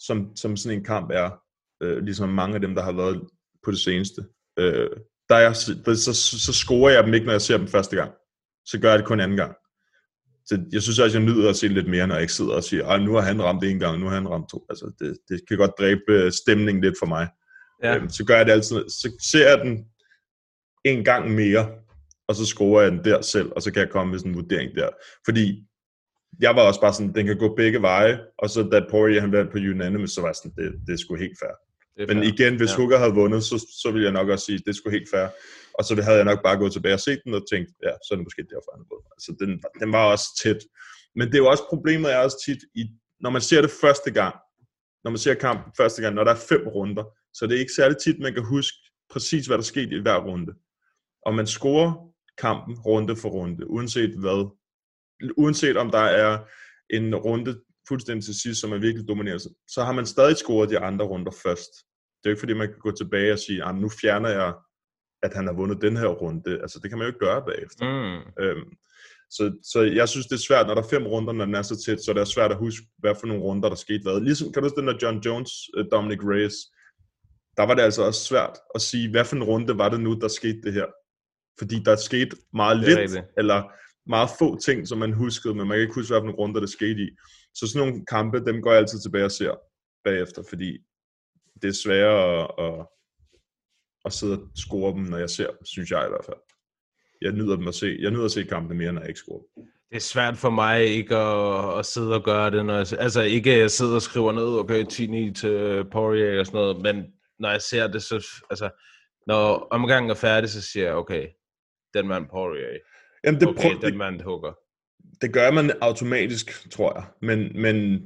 som, som sådan en kamp er, øh, ligesom mange af dem, der har været på det seneste, øh, der er, så, så, så scorer jeg dem ikke, når jeg ser dem første gang. Så gør jeg det kun anden gang. Så jeg synes også, jeg nyder at se lidt mere, når jeg ikke sidder og siger, nu har han ramt en gang, nu har han ramt to. Altså, det, det kan godt dræbe øh, stemningen lidt for mig.
Ja.
Øhm, så gør jeg det altid. Så ser jeg den en gang mere, og så scorer jeg den der selv, og så kan jeg komme med sådan en vurdering der. Fordi jeg var også bare sådan, den kan gå begge veje, og så da Poirier han vandt på unanimous, så var sådan, det, det er sgu helt fair.
Det
Men
fair.
igen, hvis
Ja.
Hooker havde vundet, så, så ville jeg nok også sige, det er sgu helt fair. Og så havde jeg nok bare gået tilbage og set den og tænkt, ja, så er det måske derfor, han vundet. Altså, den, den var også tæt. Men det er jo også problemet er også tit, i, når man ser det første gang, når man ser kampen første gang, når der er fem runder, så det er ikke særlig tit, man kan huske præcis, hvad der skete i hver runde. Og man scorer kampen runde for runde, uanset hvad. Uanset om der er en runde fuldstændig til sidst, som er virkelig dominerende, så har man stadig scoret de andre runder først. Det er jo ikke fordi, man kan gå tilbage og sige, "Ah, nu fjerner jeg, at han har vundet den her runde. Altså, det kan man jo ikke gøre bagefter.
Mm.
Øhm, så, så jeg synes, det er svært, når der er fem runder, når den er så tæt, så det er svært at huske, hvad for nogle runder, der skete hvad. Ligesom, kan du huske den der John Jones, uh, Dominic Reyes? Der var det altså også svært at sige, hvad for en runde var det nu, der skete det her? Fordi der skete meget lidt,
rigtigt.
eller meget få ting, som man huskede, men man kan ikke huske, hvad for runder, der skete i. Så sådan nogle kampe, dem går jeg altid tilbage og ser bagefter, fordi det er sværere at, at, at sidde og score dem, når jeg ser dem, synes jeg i hvert fald. Jeg nyder dem at se. Jeg nyder at se kampene mere, når jeg ikke scorer dem.
Det er svært for mig ikke at, at sidde og gøre det, når jeg, altså ikke at jeg sidder og skriver ned, okay, 10-9 til Poirier og sådan noget, men når jeg ser det, så, altså, når omgangen er færdig, så siger jeg, okay, den mand Poirier,
Jamen, det,
okay,
prøv,
den
det,
mand hugger.
det gør man automatisk, tror jeg. Men, men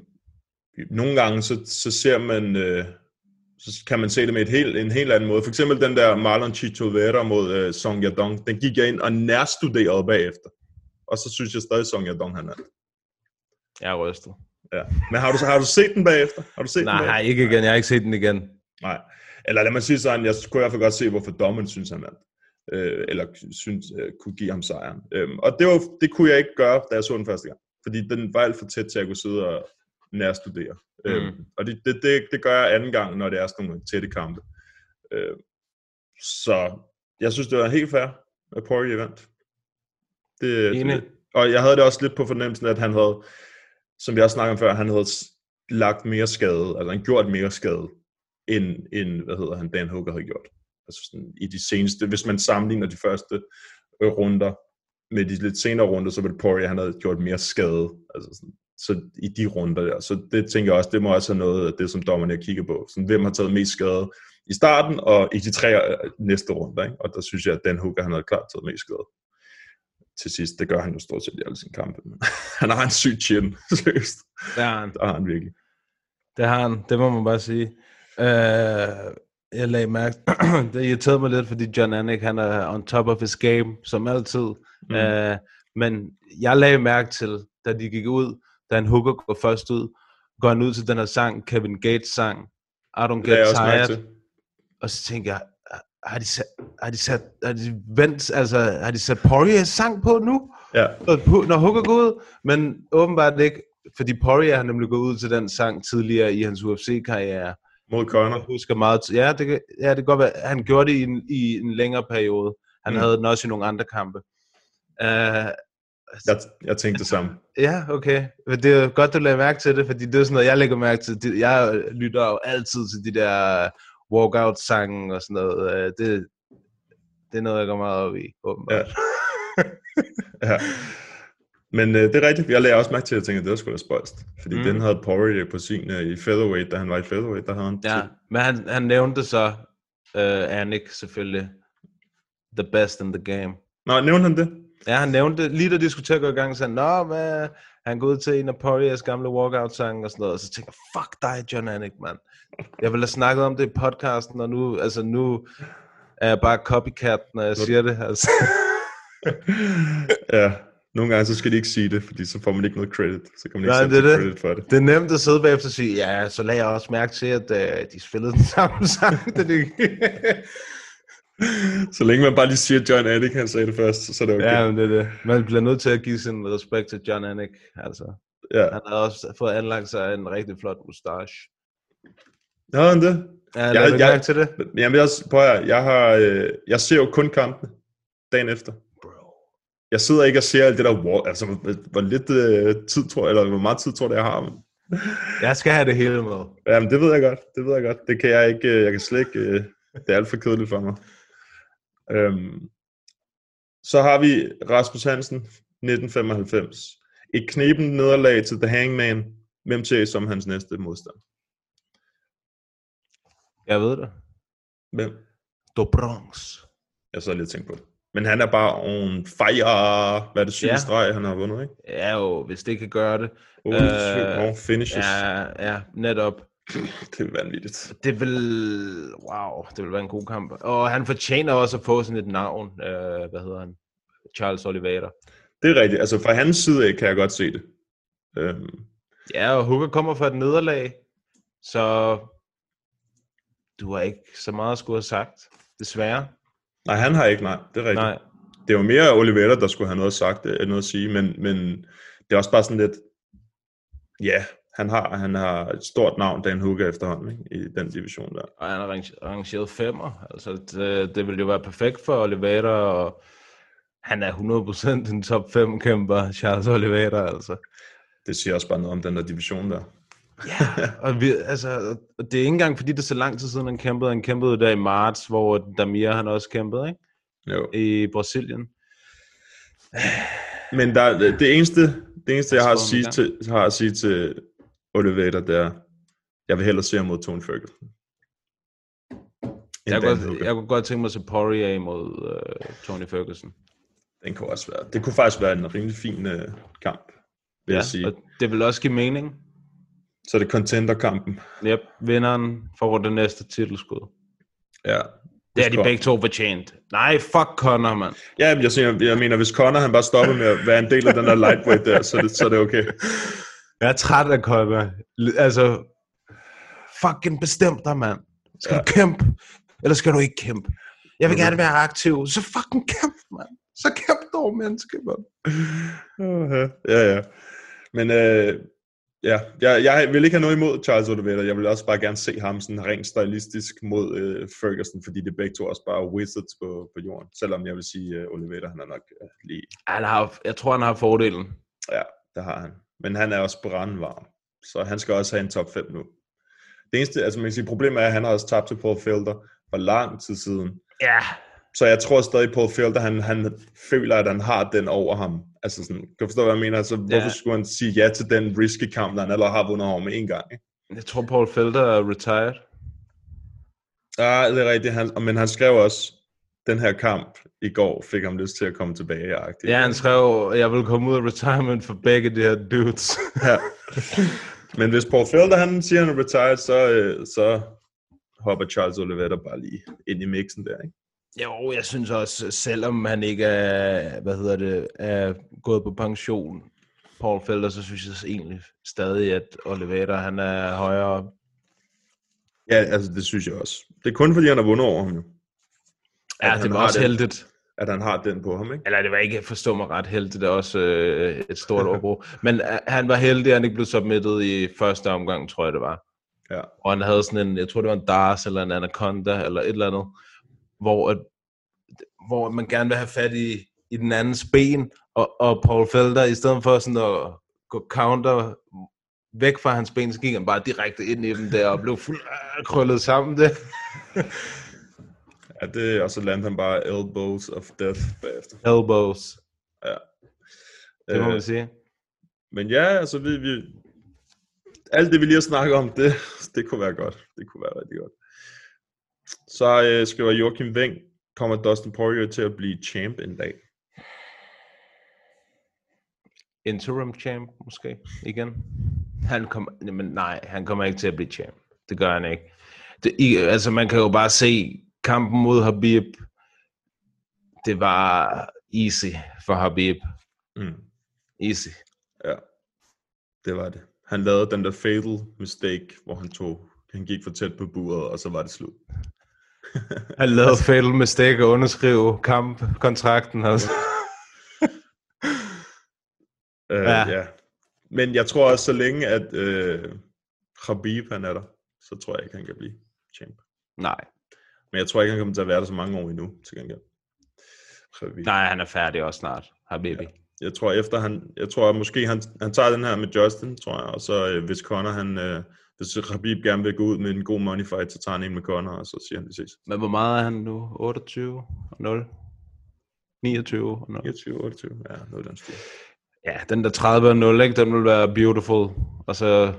nogle gange, så, så ser man, øh, så kan man se det med et helt, en helt anden måde. For eksempel den der Marlon Chito Vera mod øh, Song Yadong, den gik jeg ind og nærstuderede bagefter. Og så synes jeg stadig, Song Yadong han er.
Jeg er rystet.
Ja. Men har du, har du set den bagefter? Har du set den
Nej,
bagefter?
ikke igen. Jeg har ikke set den igen.
Nej. Eller lad mig sige sådan, jeg kunne i hvert fald godt se, hvorfor dommen synes, han vandt. Øh, eller synes, øh, kunne give ham sejren. Øhm, og det, var, det kunne jeg ikke gøre, da jeg så den første gang. Fordi den var alt for tæt til, at jeg kunne sidde og nærstudere. Mm. Øhm, og det, det, det, det gør jeg anden gang, når det er sådan nogle tætte kampe. Øh, så jeg synes, det var helt fair, at Poirier vandt. Det,
Enig.
det, og jeg havde det også lidt på fornemmelsen, at han havde, som jeg også snakkede om før, han havde lagt mere skade, altså han gjort mere skade, end, end hvad hedder han, Dan Hooker havde gjort. Altså sådan, i de seneste, hvis man sammenligner de første øh, runder med de lidt senere runder, så ville Poirier, han havde gjort mere skade. Altså sådan, så i de runder der. Så det tænker jeg også, det må også have noget af det, som dommerne kigger på. Sådan, hvem har taget mest skade i starten og i de tre øh, næste runder. Ikke? Og der synes jeg, at Dan Hooker, han havde klart taget mest skade. Til sidst, det gør han jo stort set i alle sine kampe. Men han har en syg chin, seriøst.
Det har han.
Det har han virkelig.
Det har han. Det må man bare sige. Uh, jeg lagde mærke, det irriterede mig lidt, fordi John Anik, han er on top of his game, som altid. Mm. Uh, men jeg lagde mærke til, da de gik ud, da en hooker går først ud, går han ud til den her sang, Kevin Gates sang, I Don't
jeg
Get Tired. Og så tænker jeg, har de sat, har de sat, har de vendt, altså, har de sat Poirier sang på nu?
Ja.
Når, når Hooker går ud, men åbenbart ikke, fordi Poirier har nemlig gået ud til den sang tidligere i hans UFC-karriere.
Mod Conor.
Jeg husker meget, ja, det, ja, det kan godt være, han gjorde det i en, i en længere periode. Han
Mm.
havde den også i nogle andre kampe. Uh,
Jeg, jeg tænkte det samme.
Ja, okay. Men det er godt, du lagde mærke til det, fordi det er sådan noget, jeg lægger mærke til. Jeg lytter jo altid til de der walkout-sange og sådan noget. Øh, Det, det er noget, jeg går meget op i, åbenbart.
Ja. ja. Men øh, det er rigtigt. Jeg lagde også mærke til, at jeg tænkte, at det var sgu da spøjst. Fordi
Mm.
den havde Poirier på sin øh, i featherweight, da han var i featherweight, der havde han
Ja, men han, han nævnte så uh, Anik selvfølgelig. The best in the game.
Nå, nævnte han det?
Ja, han nævnte det. Lige da de skulle til at gå i gang, så han, Nå, hvad? Han går ud til en af Poiriers gamle walkout-sange og sådan noget. Og så tænker jeg, fuck dig, John Anik, mand. Jeg ville have snakket om det i podcasten, og nu, altså nu er jeg bare copycat, når jeg siger det. Altså.
ja, Nogle gange så skal de ikke sige det, fordi så får man ikke noget credit. Så kan man ikke
Nej, det det.
credit for det.
Det er nemt at sidde bagefter og sige, ja, så lagde jeg også mærke til, at uh, de spillede den samme sang. Da de...
Så længe man bare lige siger, at John Anik, han sagde det først, så er det okay.
Ja, men det er det. Man bliver nødt til at give sin respekt til John Anik. Altså,
ja.
han har også fået anlagt sig en rigtig flot mustache.
Har han det?
Ja, du mærke til det?
Jamen, jeg, prøv at, jeg, har, øh, jeg ser jo kun kampene dagen efter. Jeg sidder ikke og ser alt det der, wow, altså, hvor, lidt øh, tid tror eller hvor meget tid tror du, jeg har. Men...
Jeg skal have det hele med.
Jamen, det ved jeg godt, det ved jeg godt. Det kan jeg ikke, øh, jeg kan slet ikke, øh, det er alt for kedeligt for mig. Øhm, så har vi Rasmus Hansen, 1995. Et knepen nederlag til The Hangman. Hvem ser I som hans næste modstand?
Jeg ved det.
Hvem?
Do Bronx.
Jeg så lige tænkt på det. Men han er bare on fire. Hvad er det syvende
Ja.
streg, han har vundet, ikke?
Ja jo, hvis det kan gøre det.
Otte øh, finishes.
Ja, ja, netop.
Det er vanvittigt.
Det vil, wow, det vil være en god kamp. Og han fortjener også at få sådan et navn. Øh, hvad hedder han? Charles Oliveira.
Det er rigtigt. Altså fra hans side af kan jeg godt se det. Øhm,
Ja, og Hooker kommer fra et nederlag, så du har ikke så meget at skulle have sagt, desværre.
Nej, han har ikke, nej. Det er rigtigt.
Nej.
Det var mere Oliveira, der skulle have noget sagt, øh, noget at sige, men, men det er også bare sådan lidt, ja, han har, han har et stort navn, Dan Hooker efterhånden, ikke? i den division der.
Og han er range- rangeret femmer. Altså, det, det vil jo være perfekt for Oliveira, og han er 100% en top 5 kæmper, Charles Oliveira, altså.
Det siger også bare noget om den der division der.
Og vi, altså, og det er ikke engang, fordi det er så lang tid siden, han kæmpede. Han kæmpede der i marts, hvor Damir han også kæmpede, ikke?
Jo.
I Brasilien.
Men der, det eneste, det eneste jeg har at, sige til, har at sige til Oliveira, det er, jeg vil hellere se ham mod Tony Ferguson.
Jeg kunne, godt, jeg kunne godt tænke mig at se Poirier mod uh, Tony Ferguson.
Den kunne også være, det kunne faktisk være en rimelig fin uh, kamp, vil
Ja,
jeg sige.
og det vil også give mening.
Så er det contender-kampen.
Yep, vinderen får det næste titelskud.
Ja.
Det er de begge to fortjent. Nej, fuck Conor, mand.
Ja, jeg, siger, jeg mener, hvis Conor han bare stopper med at være en del af den der lightweight der, så er det, så er det okay.
Jeg er træt af Conor. L- Altså, fucking bestem dig, mand. Skal ja. du kæmpe, eller skal du ikke kæmpe? Jeg vil gerne være aktiv. Så fucking kæmp, mand. Så kæmp dog, menneske, mand.
Uh, ja, ja. Men øh, ja, jeg, jeg vil ikke have noget imod Charles Oliveira. Jeg vil også bare gerne se ham sådan rent stylistisk mod øh, Ferguson, fordi det begge to også bare er wizards på, på jorden. Selvom jeg vil sige, øh, Oliveira, han er nok øh, lige...
Han har, jeg tror, han har fordelen.
Ja, det har han. Men han er også brandvarm. Så han skal også have en top 5 nu. Det eneste, altså man kan sige, problemet er, at han har også tabt til Paul Felder for lang tid siden.
Ja.
Så jeg tror stadig, Paul Felder, han, han føler, at han har den over ham. Altså sådan, kan du forstå, hvad jeg mener? Altså, hvorfor skulle han sige ja til den risky kamp, når han allerede har vundet over med en gang? Ikke?
Jeg tror, Paul Felder er retired.
Ja, det er rigtigt. Han, men han skrev også, den her kamp i går fik ham lyst til at komme tilbage. -agtigt.
Ja, han skrev, jeg vil komme ud af retirement for begge de her dudes.
ja. Men hvis Paul Felder, han siger, han er retired, så, øh, så hopper Charles Oliveira bare lige ind i mixen der, ikke?
Jo, jeg synes også, selvom han ikke er, hvad hedder det, er gået på pension, Paul Felder, så synes jeg egentlig stadig, at Oliveira, han er højere.
Ja, altså det synes jeg også. Det er kun fordi, han har vundet over ham jo.
Ja,
At
det var også heldigt.
At han har den på ham, ikke?
Eller det var ikke, forstå mig ret heldigt, det er også øh, et stort overbrug. Men øh, han var heldig, at han ikke blev submitted i første omgang, tror jeg det var.
Ja.
Og han havde sådan en, jeg tror det var en Dars eller en Anaconda eller et eller andet, hvor, at, hvor man gerne vil have fat i, i den andens ben, og, og Paul Felder, i stedet for sådan at gå counter væk fra hans ben, så gik han bare direkte ind i dem der, og blev fuld krøllet sammen der.
Ja, det, og så landede han bare elbows of death bagefter.
Elbows.
Ja.
Det må
Øh,
man sige.
Men ja, altså vi, vi, alt det vi lige har snakket om, det, det kunne være godt. Det kunne være rigtig godt. Så øh, skriver Joachim Weng, kommer Dustin Poirier til at blive champ en dag?
interim champ måske igen. Han kommer, men nej, han kommer ikke til at blive champ. Det gør han ikke. Det, i, altså man kan jo bare se kampen mod Habib. Det var easy for Habib.
Mm.
Easy.
Ja, det var det. Han lavede den der fatal mistake, hvor han tog, han gik for tæt på buret, og så var det slut.
Han lavede fatal mistake at underskrive kampkontrakten. Altså.
Øh,
Ja.
ja. ja. Men jeg tror også, så længe at øh, Khabib han er der, så tror jeg ikke, han kan blive champ.
Nej.
Men jeg tror ikke, han kommer til at være der så mange år endnu, til gengæld. Khabib.
Nej, han er færdig også snart. Habibi. Ja.
Jeg tror efter han, jeg tror at måske han, han tager den her med Justin, tror jeg, og så øh, hvis Conor han, øh, hvis Khabib gerne vil gå ud med en god money fight, så tager han en med Conor, og så siger han, vi ses.
Men hvor meget er han nu? 28 og 0? 29 og 0?
29, 28, ja, noget den stil.
Ja, den der 30 og 0, ikke? Den vil være beautiful. Og så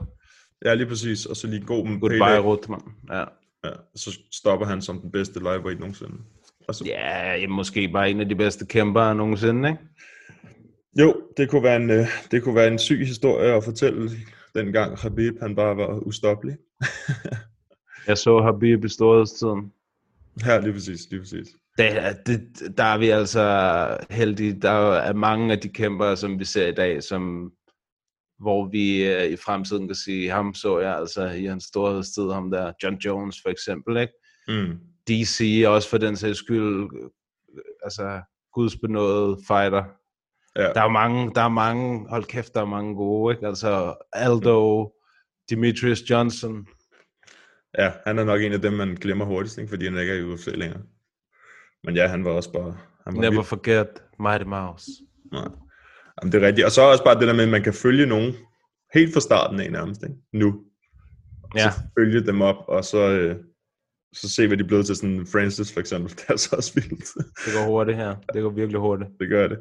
Ja, lige præcis, og så lige god med
goodbye. Rutman. Ja.
Ja, så stopper han som den bedste lightweight nogensinde. Og så,
Ja, ja, måske bare en af de bedste kæmper nogensinde, ikke?
Jo, det kunne, være en, øh, det kunne være en syg historie at fortælle, dengang Khabib han bare var ustoppelig.
Jeg så Habib i storhedstiden.
Ja, lige præcis, lige præcis.
Det, det, der er vi altså heldige. Der er mange af de kæmper, som vi ser i dag, som, hvor vi øh, i fremtiden kan sige, ham så jeg altså i hans storhedstid, ham der, John Jones for eksempel, ikke?
Mm.
DC også for den sags skyld, øh, altså gudsbenåede fighter.
Ja.
Der er mange, der er mange, hold kæft, der er mange gode, ikke? Altså Aldo, Demetrius Johnson,
Ja, han er nok en af dem, man glemmer hurtigst, ikke? fordi han ikke er i UFC længere. Men ja, han var også bare... Han var
Never
vild.
Forget, Mighty Mouse.
Nej. Jamen, det er rigtigt. Og så også bare det der med, at man kan følge nogen helt fra starten af nærmest, ikke? nu.
Ja.
Så følge dem op, og så, øh, så se, hvad de er blevet til. Sådan Francis for eksempel, det er så også vildt.
Det går hurtigt her. Det går virkelig hurtigt.
det gør det.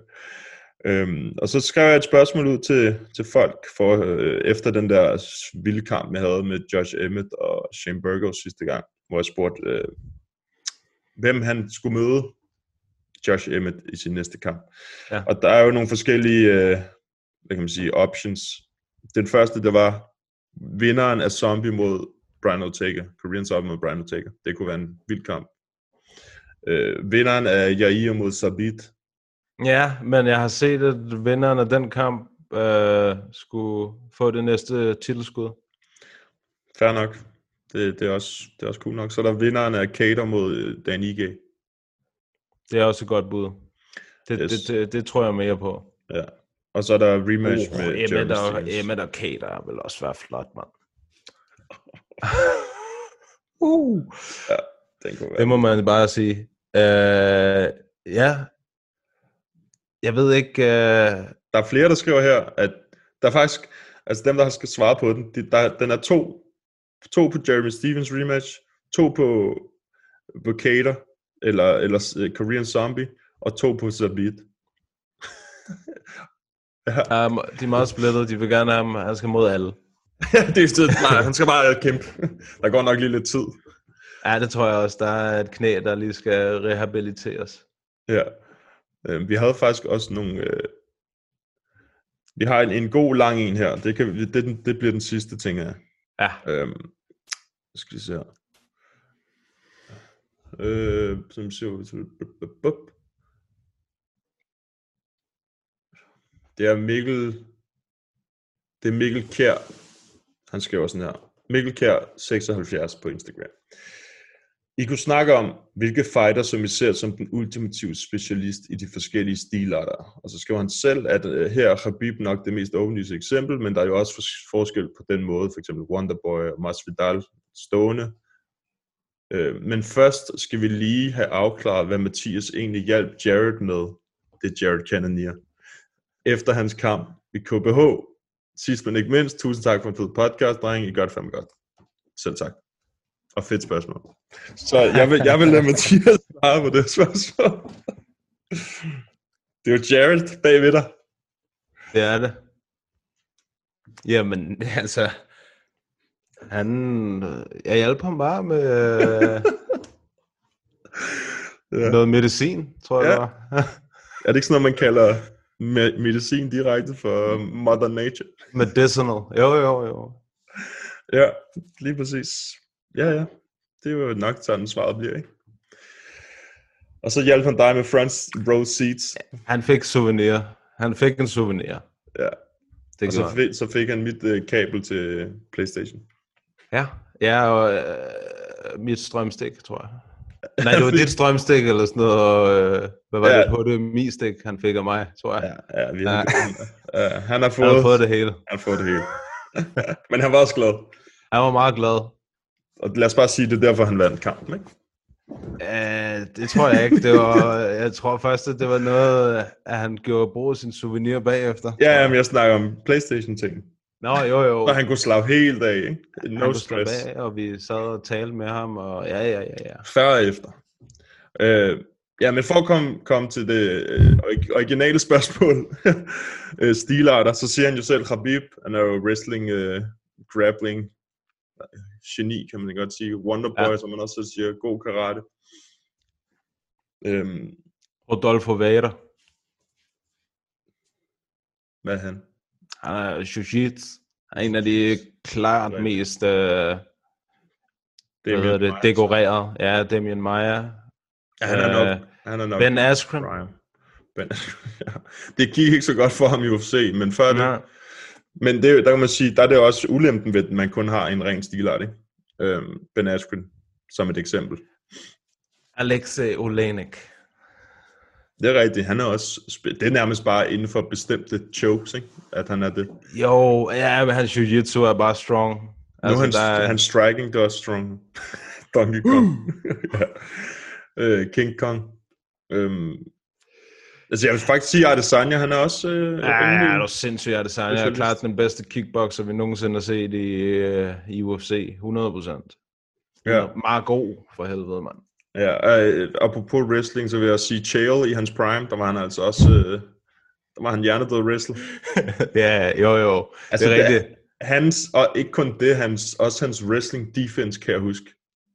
Øhm, og så skrev jeg et spørgsmål ud til, til folk for øh, efter den der vilde kamp, jeg havde med Josh Emmett og Shane Burgos sidste gang, hvor jeg spurgte, øh, hvem han skulle møde Josh Emmett i sin næste kamp.
Ja.
Og der er jo nogle forskellige, øh, hvad kan man sige, options. Den første, der var vinderen af Zombie mod Brian Ortega. Korean Zombie mod Brian Ortega. Det kunne være en vild kamp. Øh, vinderen af Jair mod Sabit.
Ja, men jeg har set, at vinderen af den kamp øh, skulle få det næste titelskud.
Fair nok. Det, det, er også, det er også cool nok. Så er der vinderen af Cater mod øh, Dan Ige.
Det er også et godt bud. Det,
Yes.
det, det, det tror jeg mere på.
Ja. Og så er der rematch
Uh,
med
Emmet og. Emmet og Kater vil også være flot, mand. uh.
Den kunne være.
Det må man bare sige. Uh, ja. Jeg ved ikke... Uh,
Der er flere, der skriver her, at der er faktisk, altså dem, der skal svare på den, de, der, den er to, to på Jeremy Stevens rematch, to på, på Cater, eller, eller øh, Korean Zombie, og to på Zabit. ja,
um, de er meget splittet. De vil gerne have ham. Han skal mod alle.
det er stedet. Nej, han skal bare kæmpe. Der går nok lige lidt tid.
Ja, det tror jeg også. Der er et knæ, der lige skal rehabiliteres.
Ja. Øh, vi havde faktisk også nogle... Øh, vi har en, en god lang en her. Det, kan, det, det bliver den sidste ting af.
Ja.
Øhm, skal vi se her. Øh, som ser. Det er Mikkel... Det er Mikkel Kjær. Han skriver sådan her. Mikkel Kjær, 76 på Instagram. I kunne snakke om, hvilke fighter, som I ser som den ultimative specialist i de forskellige stilarter. Og så skriver han selv, at øh, her er Khabib nok det mest åbenlyse eksempel, men der er jo også forskel på den måde, for eksempel Wonderboy og Masvidal stående. Øh, men først skal vi lige have afklaret, hvad Mathias egentlig hjalp Jared med, det er Jared Cannonier, efter hans kamp i KBH. Sidst men ikke mindst, tusind tak for en fed podcast, dreng. I gør det fandme godt. Selv tak. Og fedt spørgsmål. Så jeg vil, jeg vil lade Mathias svare på det spørgsmål. Det er jo Jared bagved dig.
Det er det. Jamen, altså... Han... Jeg hjalp ham bare med
Ja.
noget medicin, tror jeg
Ja.
det.
Er det ikke sådan noget, man kalder me- medicin direkte for Mother Nature?
Medicinal. Jo, jo, jo.
Ja, lige præcis. Ja, ja. Det er jo nok sådan, svaret bliver, ikke? Og så hjalp han dig med front row seats.
Han fik souvenir. Han fik en souvenir.
Ja.
Det
og så fik, så fik han mit øh, kabel til Playstation.
Ja, ja og øh, mit strømstik, tror jeg. Nej, det var dit strømstik eller sådan noget. Øh, hvad var
ja.
det? HDMI-stik, han fik af mig, tror jeg.
Ja, ja, virkelig.
Ja.
Ja, han har fået,
Han har fået det hele.
Han har fået det hele. Men han var også glad.
Han var meget glad.
Og lad os bare sige, det er derfor, han vandt kampen, ikke?
Uh, det tror jeg ikke. Det var, jeg tror først, at det var noget, at han gjorde brug af sin souvenir bagefter.
Ja, ja, men jeg snakker om Playstation-ting.
Nå, jo, jo.
Så han kunne slappe helt af, ikke?
han
No
slappe
stress.
Af, og vi sad og talte med ham, og ja, ja, ja, ja.
Før og efter. Øh, ja, men for at komme, komme til det øh, orig- originale spørgsmål, øh, stilarter, så siger han jo selv, Khabib, han er jo wrestling, øh, grappling, geni, kan man godt sige. Wonderboy, ja. Som man også siger, god karate. Øhm,
Rodolfo Vader.
hvad er han?
Han er jiu-jitsu. Han er en af de klart mest øh, hvad hedder det, dekoreret. Ja, Damien Maia.
Ja, han er nok,
Øh,
han er nok
Ben Askren.
Ben, ja. Det gik ikke så godt for ham i UFC, men før det,
Ja.
Men det, der kan man sige, der er det også ulempen ved, at man kun har en ren stilart, ikke? Øhm, ben Askren, som et eksempel.
Alexei Olenek.
Det er rigtigt, han er også, det er nærmest bare inden for bestemte chokes, ikke? At han er det.
Jo, ja, men hans jiu-jitsu er bare strong.
Nu altså, hans,
der er,
hans striking, det er også strong. Donkey Kong. ja. øh, King Kong. Øhm, altså jeg vil faktisk sige, at Adesanya, han er også... Øh,
Ja, ja,
rimelig-
er sindssygt, Adesanya. Han er klart den bedste kickboxer, vi nogensinde har set i, øh, i UFC. 100 procent.
Ja.
Meget god, for helvede, mand.
Ja, øh, apropos wrestling, så vil jeg sige, Chael i hans prime, der var han altså også, øh, der var han hjernedød wrestler.
ja, jo, jo.
Altså,
det er rigtigt.
Hans, og ikke kun det, hans, også hans wrestling defense, kan jeg huske,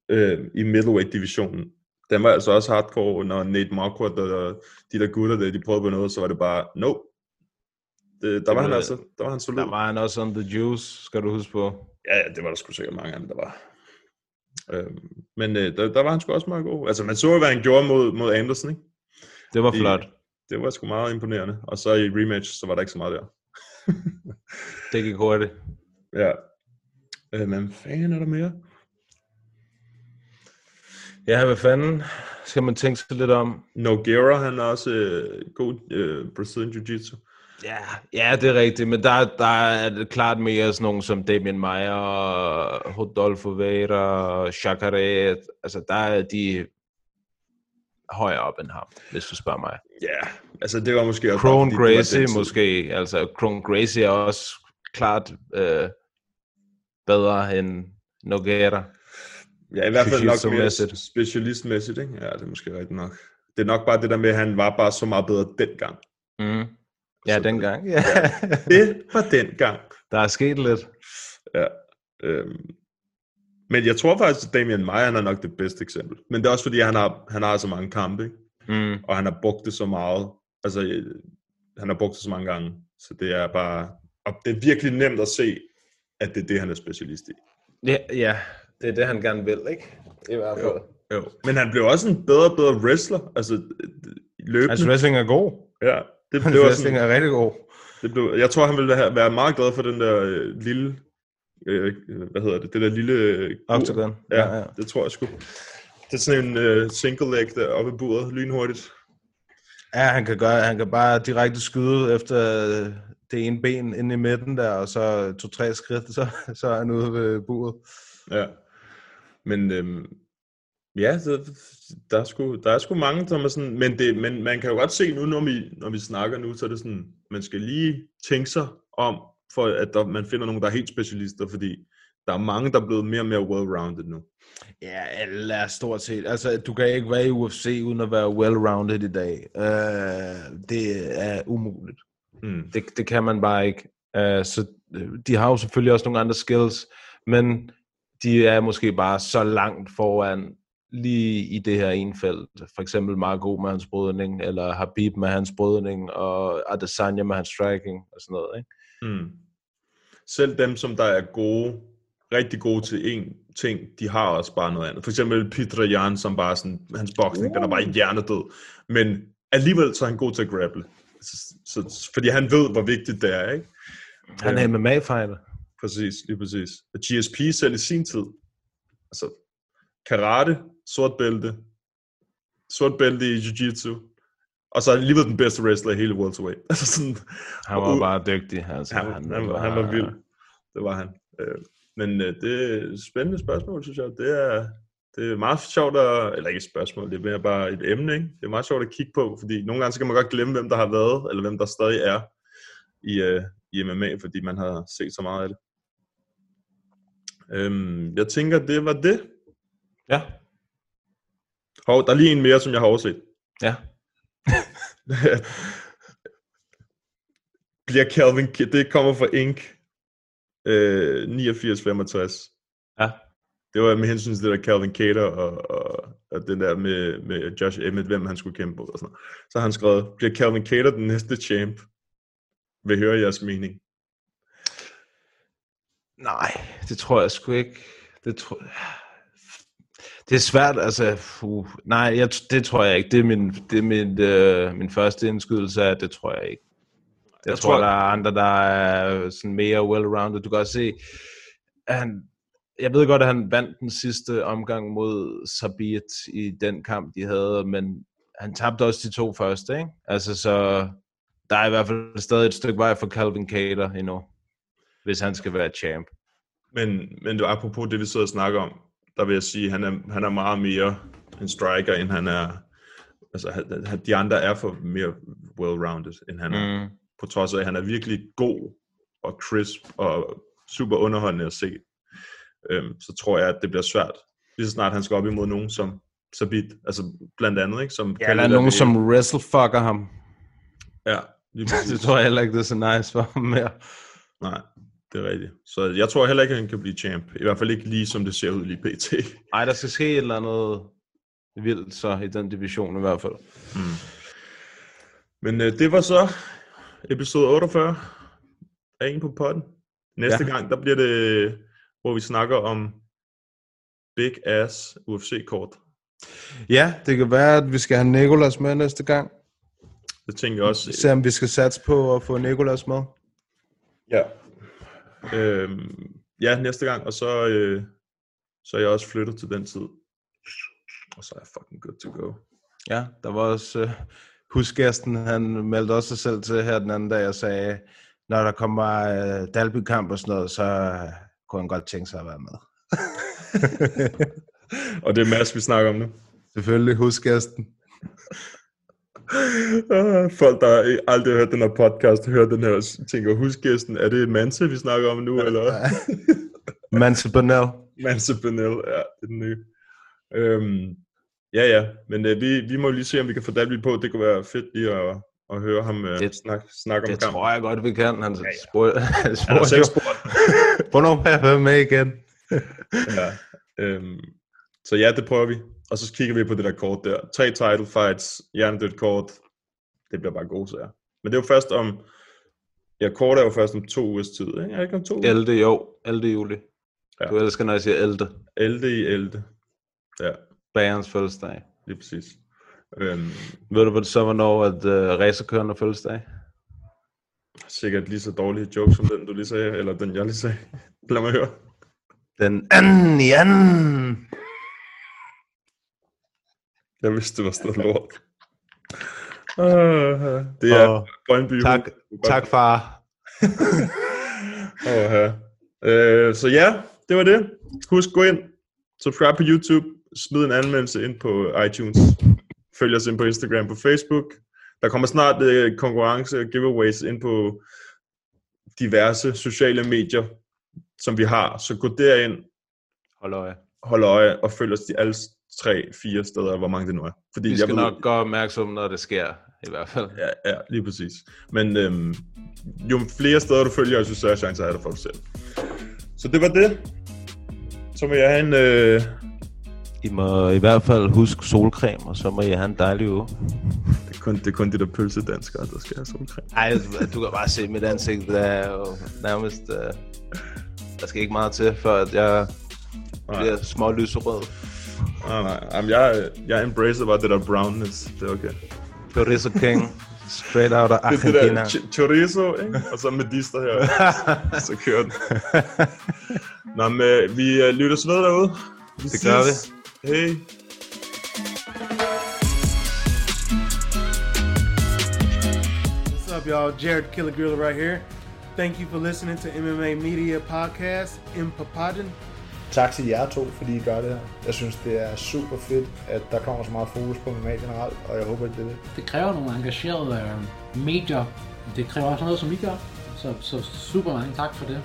øh, i middleweight divisionen. Den var altså også hardcore, når Nate Marquardt og de der gutter, der, de prøvede på noget, så var det bare, no. Det, der var han altså, der var han solid.
Der var han også on the juice, skal du huske på.
Ja, det var der sgu sikkert mange dem, der var. Øhm, men øh, der, der var han sgu også meget god. Altså, man så jo, hvad han gjorde mod, mod Anderson, ikke?
Det var flot.
Det var sgu meget imponerende. Og så i rematch, så var der ikke så meget der.
Det gik hurtigt.
Ja. Øh, men fanden er der mere?
Ja, hvad fanden skal man tænke sig lidt om?
Nogueira, han er også øh, god øh, Brazilian Jiu-Jitsu.
Ja, ja, det er rigtigt, men der, der er det klart mere sådan nogen som Damien og Rodolfo Vera, og Chakare. Altså, der er de højere op end ham, hvis du spørger mig.
Ja, altså det var måske var
Gracie måske, altså Crone Gracie er også klart øh, bedre end Nogueira.
Ja, i hvert fald nok mere specialistmæssigt, ikke? Ja, det er måske rigtigt nok. Det er nok bare det der med, at han var bare så meget bedre dengang.
Mm. Ja,
Så
dengang. Ja.
Det var dengang.
Der er sket lidt.
Ja. Øhm. Men jeg tror faktisk, at Damian Maia han er nok det bedste eksempel. Men det er også fordi, han har, han har så mange kampe, ikke?
Mm.
og han har brugt det så meget. Altså, øh, han har brugt det så mange gange. Så det er bare... Og det er virkelig nemt at se, at det er det, han er specialist i.
Ja, ja, det er det, han gerne vil, ikke? I hvert fald.
Jo. Men han blev også en bedre og bedre wrestler. Altså, øh, løbende.
Hans wrestling er god.
Ja, det
Hans
blev
wrestling
sådan,
er rigtig god.
det blev, jeg tror, han ville have- være meget glad for den der øh, lille... Øh, hvad hedder det? Det der lille... Øh.
Octagon.
Ja,
Ja, ja.
det tror jeg sgu. Det er sådan en øh, single leg der oppe i buret, lynhurtigt.
Ja, han kan, gøre, han kan bare direkte skyde efter øh, det ene ben inde i midten der, og så to-tre skridt, så, så er han ude ved buret.
Ja. Men øhm, ja, så, der, er sgu, der er sgu mange, som er sådan, men, det, men man kan jo godt se nu, når vi, når vi snakker nu, så er det sådan, man skal lige tænke sig om, for at der, man finder nogen, der er helt specialister, fordi der er mange, der er blevet mere og mere well-rounded nu.
Ja, alle er stort set. Altså, du kan ikke være i UFC uden at være well-rounded i dag. Uh, det er umuligt.
Mm.
Det, det kan man bare ikke. Uh, så øh, de har jo selvfølgelig også nogle andre skills, men de er måske bare så langt foran lige i det her ene felt. For eksempel Marco med hans brydning, eller Habib med hans brydning, og Adesanya med hans striking, og sådan noget. Ikke?
Mm. Selv dem, som der er gode, rigtig gode til én ting, de har også bare noget andet. For eksempel Peter Jan, som bare sådan, hans boksning, den er bare hjernedød. Men alligevel så er han god til at grapple. Så, så, fordi han ved, hvor vigtigt det er, ikke?
Han er MMA-fighter.
Præcis, lige præcis. Og GSP selv i sin tid, altså karate, sort bælte, sort bælte i jiu-jitsu, og så alligevel den bedste wrestler i hele welterweight. Altså sådan,
Han var bare dygtig. Altså,
han, han, han, var, han var vild. Det var han. Øh, Men øh, det er et spændende spørgsmål, synes jeg. Det er, det er meget sjovt at, eller ikke et spørgsmål, det er mere bare et emne, ikke? Det er meget sjovt at kigge på, fordi nogle gange så kan man godt glemme, hvem der har været, eller hvem der stadig er i, øh, i MMA, fordi man har set så meget af det. Øhm, jeg tænker, det var det.
Ja.
Hov, der er lige en mere, som jeg har overset.
Ja.
Bliver Calvin, det kommer fra Ink. Øh, 8965.
Ja.
Det var med hensyn til det der Calvin Cater og, og, og den der med, med Josh Emmett, hvem han skulle kæmpe mod og sådan noget. Så har han skrevet, bliver Calvin Cater den næste champ? Vil høre jeres mening.
Nej, det tror jeg sgu ikke. Det tror Det er svært, altså, uh, nej, jeg, det tror jeg ikke. Det er min, det er min, øh, min første indskydelse af, det tror jeg ikke. Jeg,
Jeg
tror,
tror-
der er andre, der er sådan mere well-rounded. Du kan også se, han, jeg ved godt, at han vandt den sidste omgang mod Sabit i den kamp, de havde, men han tabte også de to første, ikke? Altså, så der er i hvert fald stadig et stykke vej for Calvin Cater endnu, hvis han skal være champ.
Men, men var apropos det, vi sidder og snakker om, der vil jeg sige, at han er, han er meget mere en striker, end han er... Altså, de andre er for mere well-rounded, end han er.
Mm.
På trods af, at han er virkelig god og crisp og super underholdende at se. Øhm, så tror jeg, at det bliver svært. Lige så snart han skal op imod nogen som Sabit, altså blandt andet, ikke? Som
Ja, eller nogen, som wrestlefucker ham.
Ja, lige
det tror jeg heller ikke, det er så nice for ham mere.
Nej, det er rigtigt. Så jeg tror heller ikke, at han kan blive champ. I hvert fald ikke lige, som det ser ud lige pt.
Ej, der skal ske et eller andet vildt så i den division i hvert fald.
Mm. Men øh, det var så episode 48 af En på potten. Næste
ja.
gang, der bliver det, hvor vi snakker om Big Ass UFC-kort.
Ja, det kan være, at vi skal have Nikolas med næste gang.
Det tænker jeg også.
Se om vi skal satse på at få Nikolas med.
Ja. Øhm, ja, næste gang, og så, øh, så er jeg også flyttet til den tid. Og så er jeg fucking good to go.
Ja, der var også uh, husgæsten, han meldte også sig selv til her den anden dag og sagde, når der kommer uh, Dalby-kamp og sådan noget, så uh, kunne han godt tænke sig at være med.
og det er Mads, vi snakker om nu.
Selvfølgelig husgæsten.
Ah, Folk, der aldrig har hørt den her podcast, hører den her og tænker, husgæsten, er det Manse, vi snakker om nu, eller?
Manse Bonnell.
Manse Benel, ja, det er den nye. Øhm, ja, ja, men øh, vi, vi må lige se, om vi kan få Dalby på. Det kunne være fedt lige at, at høre ham øh,
Det-
snak, snakke om
Det
kampen.
tror jeg godt, vi kan. Han
Han har
spurgte
selv
jo,
spurgt.
hvornår må jeg være med igen?
ja. Øhm, så ja, det prøver vi. Og så kigger vi på det der kort der. Tre title fights, hjernedødt kort. Det bliver bare gode sager. Men det er jo først om... Ja, kort er jo først om to ugers tid, ikke? Er det ikke om to uger?
11. jo, 11. juli.
Ja.
Du elsker, når jeg siger 11.
11. i 11. Ja,
Bagerens fødselsdag.
lige præcis. Øhm,
Ved du hvad så, hvornår at uh, racerkøren har fødselsdag?
sikkert lige så dårlige joke som den, du lige sagde, eller den, jeg lige sagde. Lad mig høre.
Den anden i anden.
Jeg vidste, det var sådan noget lort. Uh, det er
Åh,
Brøndby.
tak, tak far.
Uh, uh, så ja, det var det. Husk, gå ind, subscribe på YouTube, smid en anmeldelse ind på iTunes. Følg os ind på Instagram, på Facebook. Der kommer snart uh, konkurrence og giveaways ind på diverse sociale medier, som vi har. Så gå derind,
Hold øje.
Hold øje og følg os de alle tre, fire steder, hvor mange det nu er. Fordi
Vi
jeg
skal
ved-
nok gøre opmærksom, når det sker, i hvert fald.
Ja, ja lige præcis. Men øhm, jo flere steder du følger os, jo større chance er der for dig selv. Så det var det. Så må jeg have en... Øh,
I må i hvert fald huske solcreme, og så må I have en dejlig uge.
det, er kun, det er kun de der pølsedanskere, der skal have solcreme.
Ej, du kan bare se mit ansigt, der er jo nærmest... Uh, der skal ikke meget til, før at jeg bliver små lyserød.
Nej, nej. Jamen, jeg, jeg embracer bare det der brownness. Det er okay.
Chorizo King. Straight out af
Det er det der
Argentina.
ch- chorizo, ikke? og så med dister her. så kører den. Nå, men øh, vi øh, lytter ved derude. Vi
Det gør
ses. Hej.
What's up, y'all? Jared Killer Gorilla right here. Thank you for listening to MMA Media Podcast in Papadon.
Tak til jer to, fordi I gør det her. Jeg synes, det er super fedt, at der kommer så meget fokus på MMA generelt, og jeg håber, at det er det.
Det kræver nogle engagerede øh, medier. Det kræver også noget, som I gør. Så, så super mange tak for det.